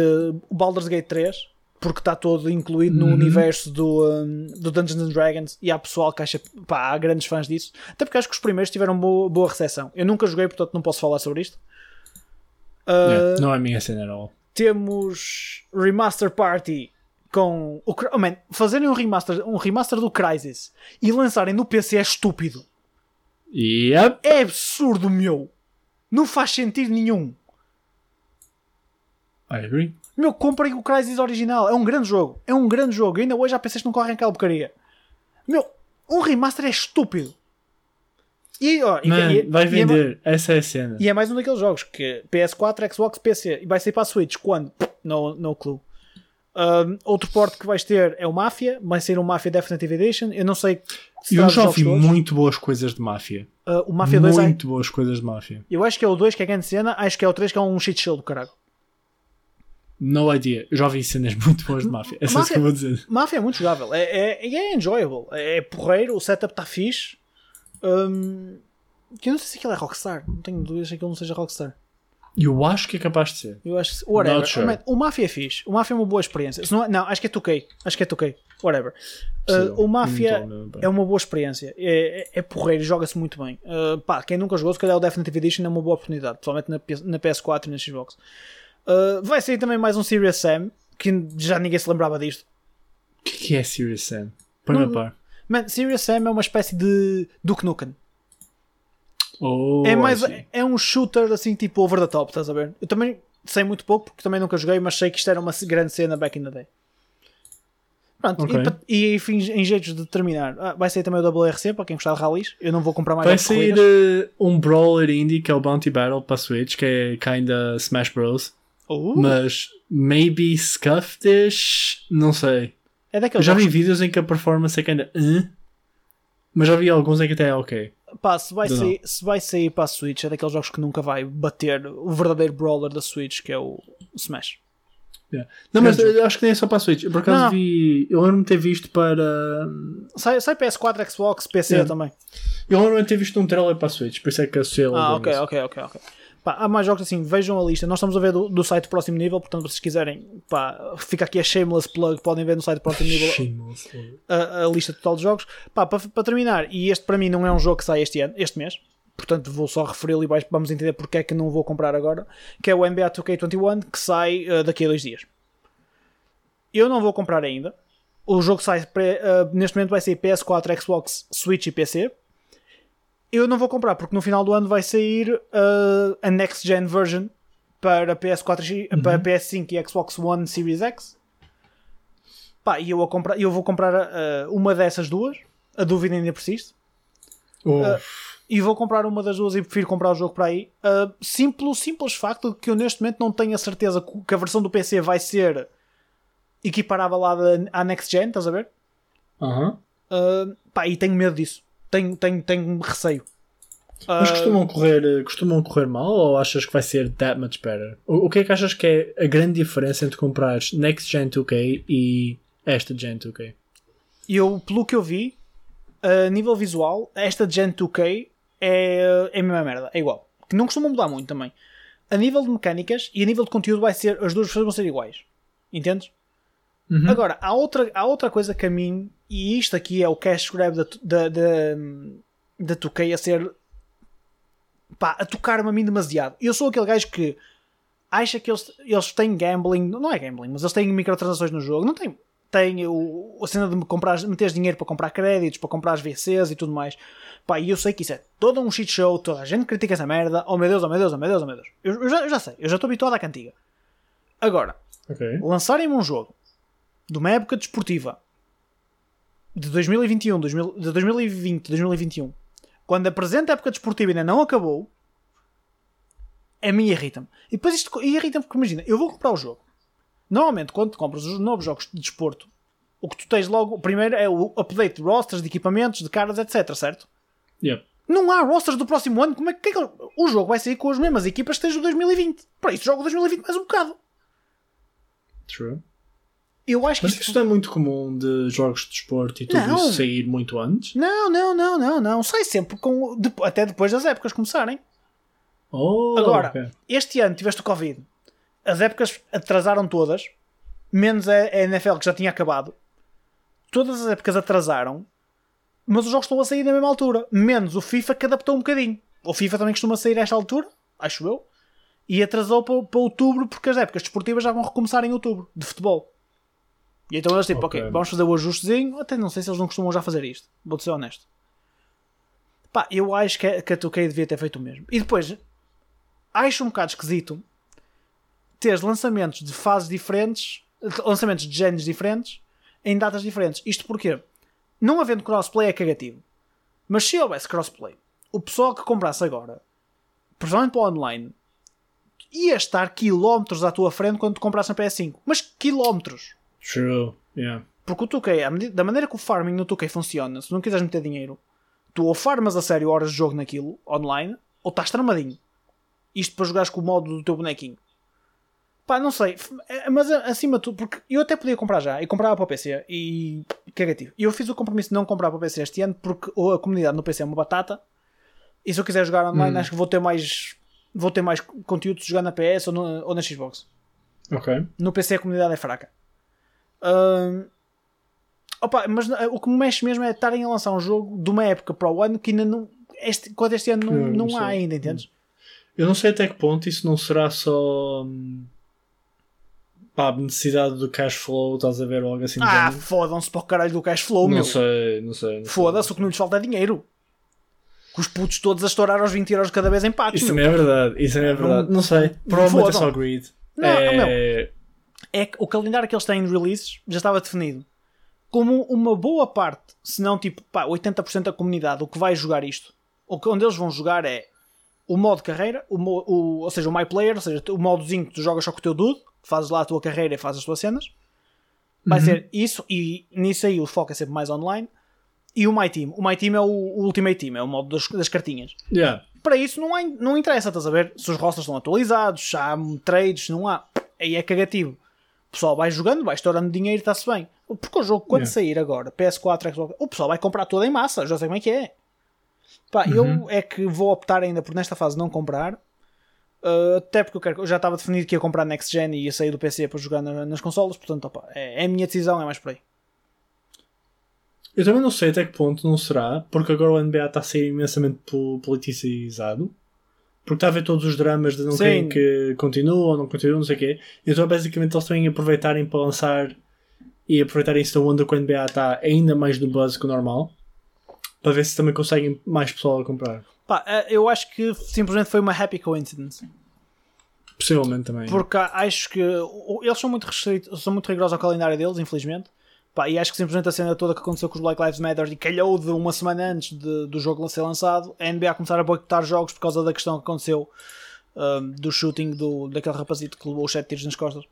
o Baldur's Gate 3, porque está todo incluído no
Uhum.
universo do, um, do Dungeons and Dragons e há pessoal que acha, pá, há grandes fãs disso. Até porque acho que os primeiros tiveram boa, boa recepção. Eu nunca joguei, portanto não posso falar sobre isto. Uh,
Yeah, Não é a minha cena at all.
temos Remaster Party com o oh, man, fazerem um remaster, um remaster do Crysis e lançarem no PC é estúpido.
Yep.
É absurdo, meu. Não faz sentido nenhum.
I agree.
Meu, comprem o Crysis original. É um grande jogo. É um grande jogo. Ainda hoje há PCs que não correm aquela porcaria. Meu, um remaster é estúpido. E, e-
Man,
e-
vai
e é ma-
vender. Essa é a cena.
E é mais um daqueles jogos que PS4, Xbox, PC. E vai sair para a Switch. Quando? No, no clue. Um, outro porte que vais ter é o Mafia. Vai ser o Mafia Definitive Edition. Eu não sei se
Eu já ouvi muito boas coisas de máfia.
Uh, o Mafia 2 é-
muito boas coisas de máfia.
Eu acho que é o 2 que é grande cena. Acho que é o 3 que é um shit show do caralho.
No idea. Eu já ouvi cenas muito boas de máfia. É só isso que eu vou dizer.
Mafia é muito jogável. É, é, é enjoyable. É, é porreiro. O setup está fixe. Um, que eu não sei se aquilo é Rockstar. Não tenho dúvidas que aquilo não seja Rockstar.
Eu acho que é capaz de ser.
Eu acho que. Whatever.
Sure.
Man, o Mafia é fixe. O Mafia é uma boa experiência. Não, é- não, acho que é 2K. Acho que é 2K. Whatever. Uh, o Mafia
pá.
é uma boa experiência. É, é, é porreiro, joga-se muito bem. Uh, pá, quem nunca jogou, se calhar o Definitive Edition é uma boa oportunidade, principalmente na, na PS4 e na Xbox. Uh, vai sair também mais um Serious Sam, que já ninguém se lembrava disto.
O que que é Serious Sam? Põe-me a
Não-
par.
Man, Serious Sam é uma espécie de Duke Nukem.
Oh,
é mais é um shooter assim tipo over the top, estás a ver? Eu também sei muito pouco porque também nunca joguei, mas sei que isto era uma grande cena back in the day. Pronto,
Ok.
e, e em jeitos de terminar, ah, vai sair também o WRC para quem gostar de rallies. Eu não vou comprar mais
Vai sair uh, um brawler indie que é o Bounty Battle para Switch, que é kinda Smash Bros.
Uh,
Mas maybe scuffed-ish? Não sei.
é
Eu
daqueles
já vi vídeos em que a performance é kinda. "Hã?" Mas já vi alguns em que até é ok.
pá, se vai, sair, se vai sair para a Switch, é daqueles jogos que nunca vai bater o verdadeiro brawler da Switch, que é o Smash.
Yeah. Não, mas eu acho que nem é só para a Switch. Eu, Por acaso
Não,
vi. Eu lembro-me ter visto para.
Sai, sai PS4, Xbox, PC
Yeah.
também.
Eu lembro-me ter visto um trailer para a Switch, por isso é que associei
Ah, ok, ok, ok, ok. Pá, há mais jogos assim, vejam a lista. Nós estamos a ver do, do site Próximo Nível, portanto, se vocês quiserem, pá, fica aqui a shameless plug, podem ver no site Próximo Nível a, a lista total de jogos. Pá, para, para terminar, e este para mim não é um jogo que sai este ano, este mês, portanto vou só referi-lo e vamos entender porque é que não vou comprar agora, que é o NBA 2K21, que sai eh, daqui a dois dias. Eu não vou comprar ainda. O jogo sai eh, neste momento vai sair PS4, Xbox, Switch e PC. Eu não vou comprar porque no final do ano vai sair eh, a next gen version para PS4, e- para PS5 e Xbox One Series X. Pá, e eu, vou comprar, eu vou comprar eh, uma dessas duas. A dúvida ainda persiste.
Oh,
Ah, E vou comprar uma das duas e prefiro comprar o jogo para aí. Uh, simples, simples facto de que eu neste momento não tenho a certeza que a versão do PC vai ser equiparável à, da- à Next Gen, estás a ver?
aham.
Uh, pá, e tenho medo disso. Tenho, tenho, tenho receio.
Mas
Uh,
costumam correr, costumam correr mal ou achas que vai ser that much better? O, o que é que achas que é a grande diferença entre comprares Next Gen 2K e esta Gen 2K?
eu, pelo que eu vi, a nível visual, esta Gen 2K é, é a mesma merda, é igual. Que não costuma mudar muito também. A nível de mecânicas e a nível de conteúdo, vai ser, as duas versões vão ser iguais. Entendes?
Uhum.
Agora, há outra, há outra coisa que a mim, e isto aqui é o cash grab da, da, da, da 2K a ser pá, a tocar-me a mim demasiado. Eu sou aquele gajo que acha que eles, eles têm gambling, não é gambling, mas eles têm microtransações no jogo, não tem. Tem o, a cena de me comprar, meteres dinheiro para comprar créditos, para comprar as VCs e tudo mais. Pá, e eu sei que isso é todo um shit show, toda a gente critica essa merda. Oh meu Deus, oh meu Deus, oh meu Deus, oh meu Deus. Eu, eu já, eu já sei, eu já estou habituado à cantiga. Agora,
Ok.
lançarem-me um jogo de uma época desportiva de 2021, 2000 de 2020, 2021, quando a presente época desportiva ainda não acabou, a mim irrita-me. E depois isto e irrita-me porque imagina, eu vou comprar o jogo. Normalmente, quando compras os novos jogos de desporto, o que tu tens logo, primeiro é o update de rosters, de equipamentos, de caras, etc, certo? Não há rosters do próximo ano. Como é que, é que- o jogo vai sair com as mesmas equipas que esteja o 2020? Para isso, jogo 2020 mais um bocado.
True.
Eu acho que
Mas
isto
não é muito comum de jogos de desporto e tudo
Não.
isso sair muito antes?
Não, não, não, não, não. Sai sempre com. até depois das épocas começarem.
Oh,
Agora,
ok.
este ano tiveste o Covid. As épocas atrasaram todas, menos a, a NFL que já tinha acabado. Todas as épocas atrasaram, mas os jogos estão a sair na mesma altura. Menos o FIFA que adaptou um bocadinho. O FIFA também costuma sair a esta altura, acho eu, e atrasou para, para outubro porque as épocas desportivas já vão recomeçar em outubro, de futebol. E então eles tipo, ok, vamos fazer o ajustezinho. Até não sei se eles não costumam já fazer isto, vou-te ser honesto. Pá, eu acho que, a- que a 2K devia ter feito o mesmo. E depois, acho um bocado esquisito teres lançamentos de fases diferentes, lançamentos de géneros diferentes, em datas diferentes. Isto porquê? Não havendo crossplay é cagativo. Mas se houvesse crossplay, o pessoal que comprasse agora, principalmente para o online, ia estar quilómetros à tua frente quando tu comprasse na PS5. Mas quilómetros.
True. Yeah.
Porque o 2K, à medida- da maneira que o farming no 2K funciona, se não quiseres meter dinheiro, tu ou farmas a sério horas de jogo naquilo, online, ou estás tramadinho. Isto para jogares com o modo do teu bonequinho. Pá, não sei. F- é- Mas a- acima de tudo, porque eu até podia comprar já, e comprava para o PC, e cagativo. E eu fiz o compromisso de não comprar para o PC este ano, porque ou a comunidade no PC é uma batata, e se eu quiser jogar online, acho que vou ter mais... Vou ter mais conteúdo se jogar na PS ou, no- ou na Xbox.
Ok.
No PC a comunidade é fraca. Ahn, opa, mas uh, o que me mexe mesmo é estarem a lançar um jogo de uma época para o ano que ainda não. Este, quando este ano não,
Não,
não,
não
há ainda, entendes?
Eu não sei até que ponto isso não será só. hum, Pá, necessidade do cash flow, estás a ver algo assim
Ah, fodam-se para o caralho do cash flow,
Não
meu.
sei, não sei. não sei.
Foda-se, o que não lhes falta é dinheiro. Com os putos todos a estourar aos 20 euros cada vez em packs.
Isso também é verdade, isso também é verdade. Não sei, provavelmente é só greed.
Não,
é...
É que o calendário que eles têm de releases já estava definido. Como uma boa parte, se não tipo pá, 80% da comunidade, o que vai jogar isto, o que, onde eles vão jogar é o modo carreira, o, o- ou seja, o My Player, ou seja, o modozinho que tu jogas só com o teu dude, fazes lá a tua carreira e fazes as tuas cenas. Vai ser isso, e nisso aí o foco é sempre mais online. E o My Team. O My Team é o, o Ultimate Team, é o modo das, das cartinhas.
Yeah.
Para isso não, há, não interessa, estás a ver? Se os rosters estão atualizados, se há trades, não há. Aí é cagativo. O pessoal vai jogando, vai estourando dinheiro está-se bem. Porque o jogo, quando
Yeah.
sair agora, PS4, Xbox, o pessoal vai comprar toda em massa, já sei como é que é. Pá, eu é que vou optar ainda por nesta fase não comprar. uh, até porque eu, quero, eu já estava definido que ia comprar Next Gen e ia sair do PC para jogar na- nas consolas, portanto, opa, é, é a minha decisão, é mais por aí.
Eu também não sei até que ponto não será, porque agora o NBA está a ser imensamente po- politicizado. Porque está a ver todos os dramas de não
Sim.
quem que continua ou não continua, não sei o quê. Então, basicamente, eles também aproveitarem para lançar e aproveitarem esta onda que o NBA está ainda mais no buzz que o normal, para ver se também conseguem mais pessoal a comprar.
Pá, uh, eu acho que simplesmente foi uma happy coincidence.
Possivelmente também.
Porque acho que eles são muito restritos, são muito rigorosos ao calendário deles, infelizmente. Pá, e acho que simplesmente a cena toda que aconteceu com os Black Lives Matter e calhou de uma semana antes de- do jogo ser lançado, a NBA começar a boicotar jogos por causa da questão que aconteceu um, do shooting do, daquele rapazito que levou os 7 tiros nas costas.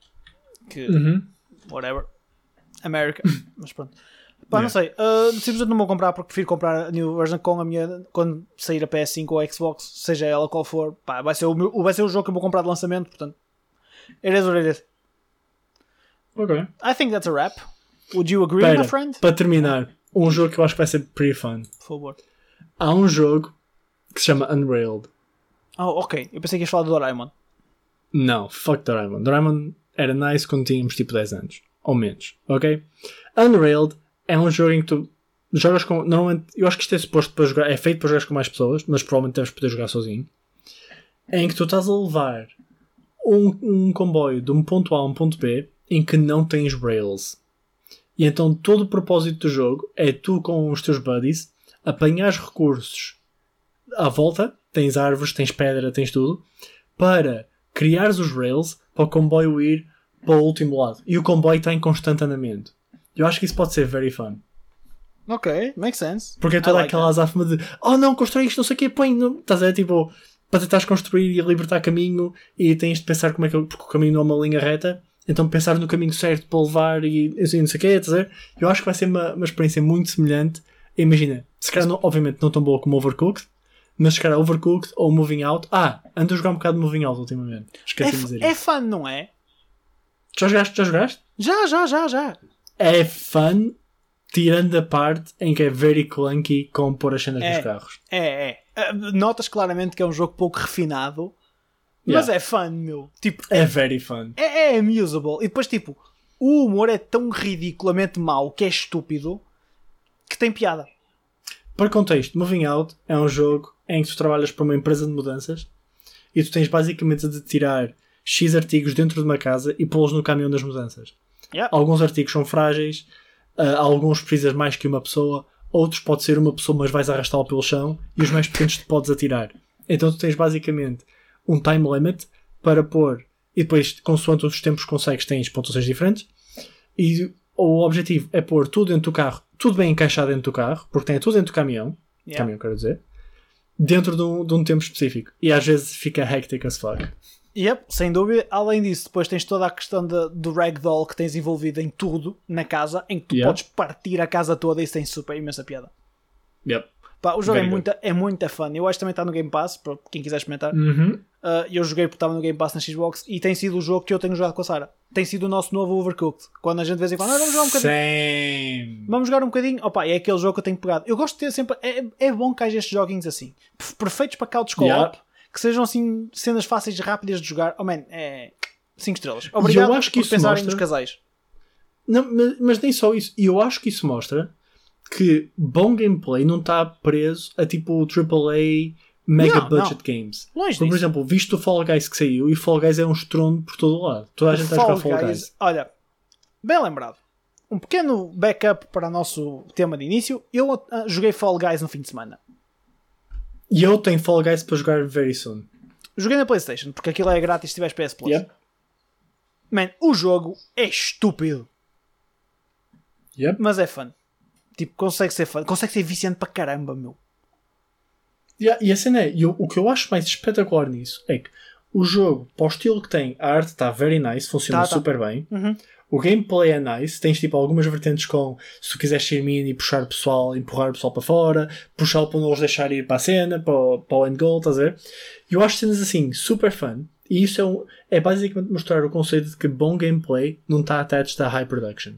Que,
Uhum.
whatever. America. Mas pronto. Pá, não
Yeah.
sei. Uh, simplesmente não vou comprar porque prefiro comprar a new version com a minha. Quando sair a PS5 ou a Xbox, seja ela qual for. Pá, vai, ser o meu- vai ser o jogo que eu vou comprar de lançamento. Portanto, it is what it is.
Ok.
I think that's a wrap. Would you agree,
Espera,
my friend?
para terminar, um jogo que eu acho que vai ser pretty fun.
Por favor.
Há um jogo que se chama Unrailed.
Oh, ok. Eu pensei que ias falar do Doraemon.
Não, fuck Doraemon. Doraemon era nice quando tínhamos tipo 10 anos. Ou menos, ok? Unrailed é um jogo em que tu jogas com. Normalmente, eu acho que isto é suposto para jogar. É feito para jogar com mais pessoas, mas provavelmente deves poder jogar sozinho. Em que tu estás a levar um, um comboio de um ponto A a um ponto B em que não tens rails. E então todo o propósito do jogo é tu com os teus buddies apanhares recursos à volta, tens árvores, tens pedra, tens tudo, para criares os rails para o comboio ir para o último lado. E o comboio está em constante andamento. Eu acho que isso pode ser very fun.
Ok, makes sense.
Porque é toda
like
aquela azáfama de oh não, constrói isto, não sei o quê, põe. Não... Estás a ver? Tipo, para tentares construir e libertar caminho e tens de pensar como é que porque o caminho não é uma linha reta então pensar no caminho certo para levar e assim, não sei o que, dizer, eu acho que vai ser uma, uma experiência muito semelhante imagina, se calhar não, obviamente não tão boa como Overcooked mas se calhar Overcooked ou Moving Out ah, ando a jogar um bocado de Moving Out ultimamente esqueci
É,
de dizer
é
isso.
fun, não é?
já jogaste? já jogaste?
Já, já, já, já.
é fun tirando a parte em que é very clunky com pôr as cenas
É.
nos carros
É, é. Ah, Notas claramente que é um jogo pouco refinado, mas
Yeah.
é fun, meu. Tipo,
é very fun
é, é amusable. E depois, tipo, o humor é tão ridiculamente mau que é estúpido que tem piada.
Para contexto, Moving Out é um jogo em que tu trabalhas para uma empresa de mudanças e tu tens basicamente de tirar X artigos dentro de uma casa e pô-los no caminhão das mudanças.
Yeah.
Alguns artigos são frágeis, ah, alguns precisas mais que uma pessoa, outros pode ser uma pessoa, mas vais arrastá-lo pelo chão e os mais pequenos te podes atirar. Então tu tens basicamente um time limit para pôr e depois, consoante os tempos que consegues, tens pontuações diferentes. E o objetivo é pôr tudo dentro do carro, tudo bem encaixado dentro do carro, porque tem tudo dentro do caminhão,
Yeah.
caminhão quero dizer, dentro de um, de um tempo específico. E às vezes fica hectic as fuck.
Yep, sem dúvida. Além disso, depois tens toda a questão de- do ragdoll que tens envolvido em tudo na casa, em que tu
Yeah.
podes partir a casa toda e isso tem super imensa piada.
Yep.
Pá, o jogo é
Very
muito, é muito fun. Eu acho que também está no Game Pass, para quem quiser experimentar.
Uhum.
Uh, eu joguei porque estava no Game Pass na Xbox e tem sido o jogo que eu tenho jogado com a Sara. Tem sido o nosso novo Overcooked. Quando a gente de vez em quando, "Ah, vamos jogar um bocadinho.
Same.
Vamos jogar um bocadinho. Opa, é aquele jogo que eu tenho pegado. Eu gosto de ter sempre. É, é bom que haja estes joguinhos assim. Perfe- Perfeitos para couch co-op.
Yeah.
Que sejam assim cenas fáceis e rápidas de jogar. Oh man, é. 5 estrelas. Obrigado
acho que
por
isso
pensarem
mostra-
nos casais.
Não, mas, mas nem só isso. E eu acho que isso mostra que bom gameplay não está preso a tipo AAA mega
Não,
budget games.
Longe
Como, por exemplo, visto o Fall Guys que saiu e Fall Guys é um estrondo por todo o lado. Toda a gente está a jogar Fall Guys.
Olha, bem lembrado. Um pequeno backup para o nosso tema de início. Eu ah, joguei Fall Guys no fim de semana.
E eu tenho Fall Guys para jogar very soon.
Joguei na PlayStation, porque aquilo é grátis se tiveres PS Plus.
Yep.
Man, o jogo é estúpido,
Yep.
mas é fun. Tipo, consegue ser fun, consegue ser viciante para caramba, meu.
Yeah, e a cena é, e o- que eu acho mais espetacular nisso é que o jogo, para o estilo que tem, a arte está very nice, funciona
Tá, tá.
super bem.
Uhum.
O gameplay é nice, tens tipo algumas vertentes com se tu quiseres ser mini e puxar o pessoal, empurrar o pessoal para fora, puxá-lo para não os deixar ir para a cena, para o, para o end goal, estás a ver? E eu acho cenas assim super fun. E isso é, um, é basicamente mostrar o conceito de que bom gameplay não está attached a high production.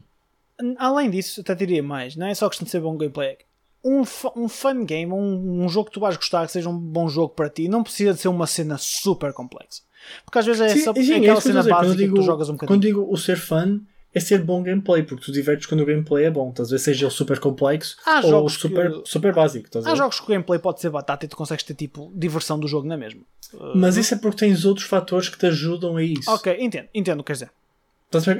Além disso, até diria mais, não é só questão de ser bom gameplay. Um, um fun game, um, um jogo que tu vais gostar, que seja um bom jogo para ti, não precisa de ser uma cena super complexa. Porque às vezes é, só, é
sim,
aquela cena
dizer. Quando
básica
digo,
que tu jogas um
quando
bocadinho.
digo o ser fun, é ser bom gameplay, porque tu divertes quando o gameplay é bom, estás a ver? Seja ele super complexo
Há
ou
jogos
super,
que-
super básico,
Há jogos que o gameplay pode ser batata e tu consegues ter tipo diversão do jogo na mesma.
Mas isso é porque tens outros fatores que te ajudam a isso.
Ok, entendo, entendo o que quer dizer.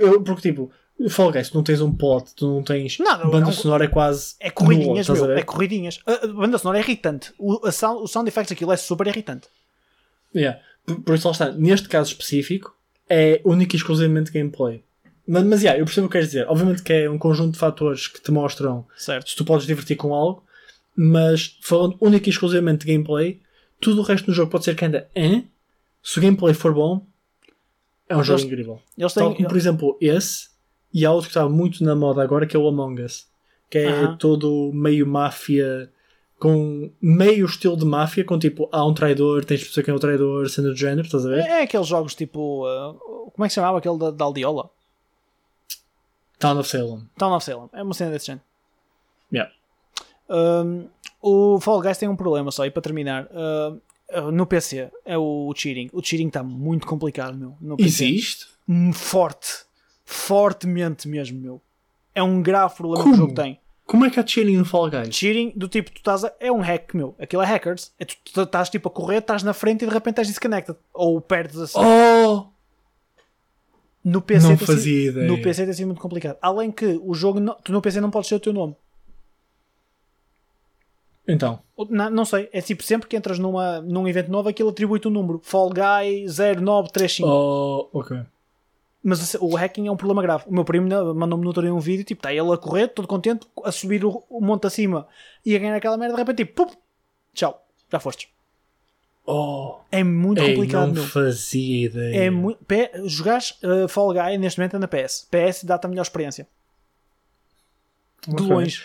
Eu, porque tipo, Fall Guys, tu não tens um plot, tu não tens
Nada,
banda
é um-
sonora é quase
É corridinhas,
nula,
meu, é corridinhas. A, banda sonora é irritante. O, a sound, o sound effects aquilo é super irritante.
Yeah. Por, por isso lá está, neste caso específico, é único e exclusivamente gameplay. Mas, mas yeah, eu percebo o que queres dizer. Obviamente que é um conjunto de fatores que te mostram
Certo.
se tu podes divertir com algo, mas falando único e exclusivamente de gameplay, tudo o resto do jogo pode ser que ainda é. Se o gameplay for bom, é um jogo
Eles-
incrível.
Eles
Tal
têm.
como, por exemplo, esse, e há outro que está muito na moda agora, que é o Among Us. Que é
Aham.
todo meio máfia, com meio estilo de máfia, com tipo, há um traidor, tens de perceber quem é o traidor, sendo do género, estás a ver?
É, é aqueles jogos tipo. uh, como é que se chamava aquele da, da Aldiola?
Town of Salem.
Town of Salem. É uma cena desse género.
Yeah.
Um, o Fall Guys tem um problema só, e para terminar. uh, uh, no PC é o cheating. O cheating está muito complicado, meu.
Existe?
Hum, Forte. Fortemente mesmo, meu. É um grave problema que
Como?
o jogo tem.
Como é que há cheating no Fall Guys?
Cheating do tipo, tu estás a, é um hack, meu. Aquilo é hackers. É tu, estás tipo a correr, estás na frente e de repente estás disconnected. Ou perdes assim.
Oh!
no PC
não
tem
fazia
sido,
ideia.
No PC tem sido muito complicado. Além que o jogo, não- tu no PC não podes ser o teu nome.
Então.
Não, não sei, é tipo sempre que entras numa, num evento novo aquilo atribui-te um número. Fall Guy 0935.
Oh, ok.
Mas o hacking é um problema grave. O meu primo mandou-me no outro dia um vídeo, tipo, está ele a correr, todo contente, a subir o, o monte acima e a ganhar aquela merda, de repente, tipo, pum, tchau, já fostes.
Oh,
É muito
ei,
complicado,
não fazia ideia.
É muito. P... Jogares uh, Fall Guy neste momento é na PS. PS dá-te a melhor experiência. De
Ok.
longe.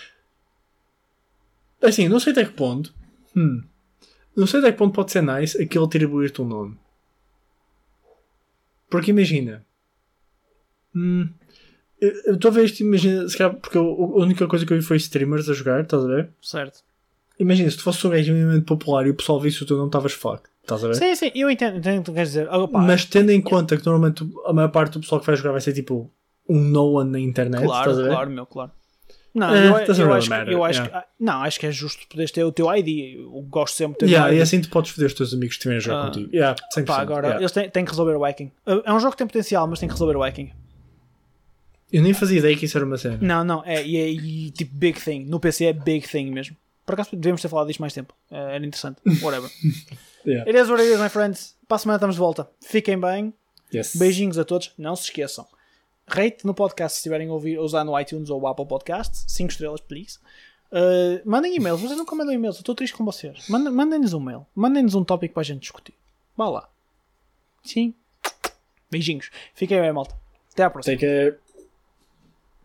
Assim, não sei até que ponto. Hum. Não sei até que ponto pode ser nice aquele atribuir-te um nome. Porque imagina. Hum, eu eu estou a ver isto, imagina, se calhar, porque eu- a única coisa que eu vi foi streamers a jogar, estás a ver?
Certo.
Imagina, se tu fosse um gajo minimamente popular e o pessoal visse o teu nome, estavas fuck, estás a ver?
Sim, sim, eu entendo, entendo o que tu queres dizer. Opa,
Mas tendo em conta que normalmente a maior parte do pessoal que vai jogar vai ser tipo um no one na internet,
claro,
estás a ver?
claro, meu, claro. Não,
Eh,
eu, eu acho,
matter,
eu acho
yeah.
que, ah, não, acho que é justo poderes ter o teu ID. Eu gosto sempre de ter
Yeah,
o ID.
e assim tu podes foder os teus amigos que estiverem a jogar
Ah.
contigo. Yeah, 100%,
Pá, agora
yeah.
eles têm, têm que resolver o hacking. Uh, É um jogo que tem potencial, mas tem que resolver o hacking.
Eu nem fazia ideia que isso era uma cena.
Não, não, é, e, é- e tipo big thing. No PC é big thing mesmo. Por acaso devemos ter falado disto mais tempo. Eh, era interessante. Whatever.
Yeah.
It is what it is, my friends. Para a semana estamos de volta. Fiquem bem.
Yes.
Beijinhos a todos. Não se esqueçam. Rate no podcast se estiverem a ouvir, usar no iTunes ou o Apple Podcasts. 5 estrelas, please. Uh, mandem e-mails. Vocês nunca mandam e-mails. Eu estou triste com vocês. Mandem- Mandem-nos um mail. Mandem-nos um tópico para a gente discutir. Vá lá. Sim. Beijinhos. Fiquem bem, malta. Até à próxima.
Take care.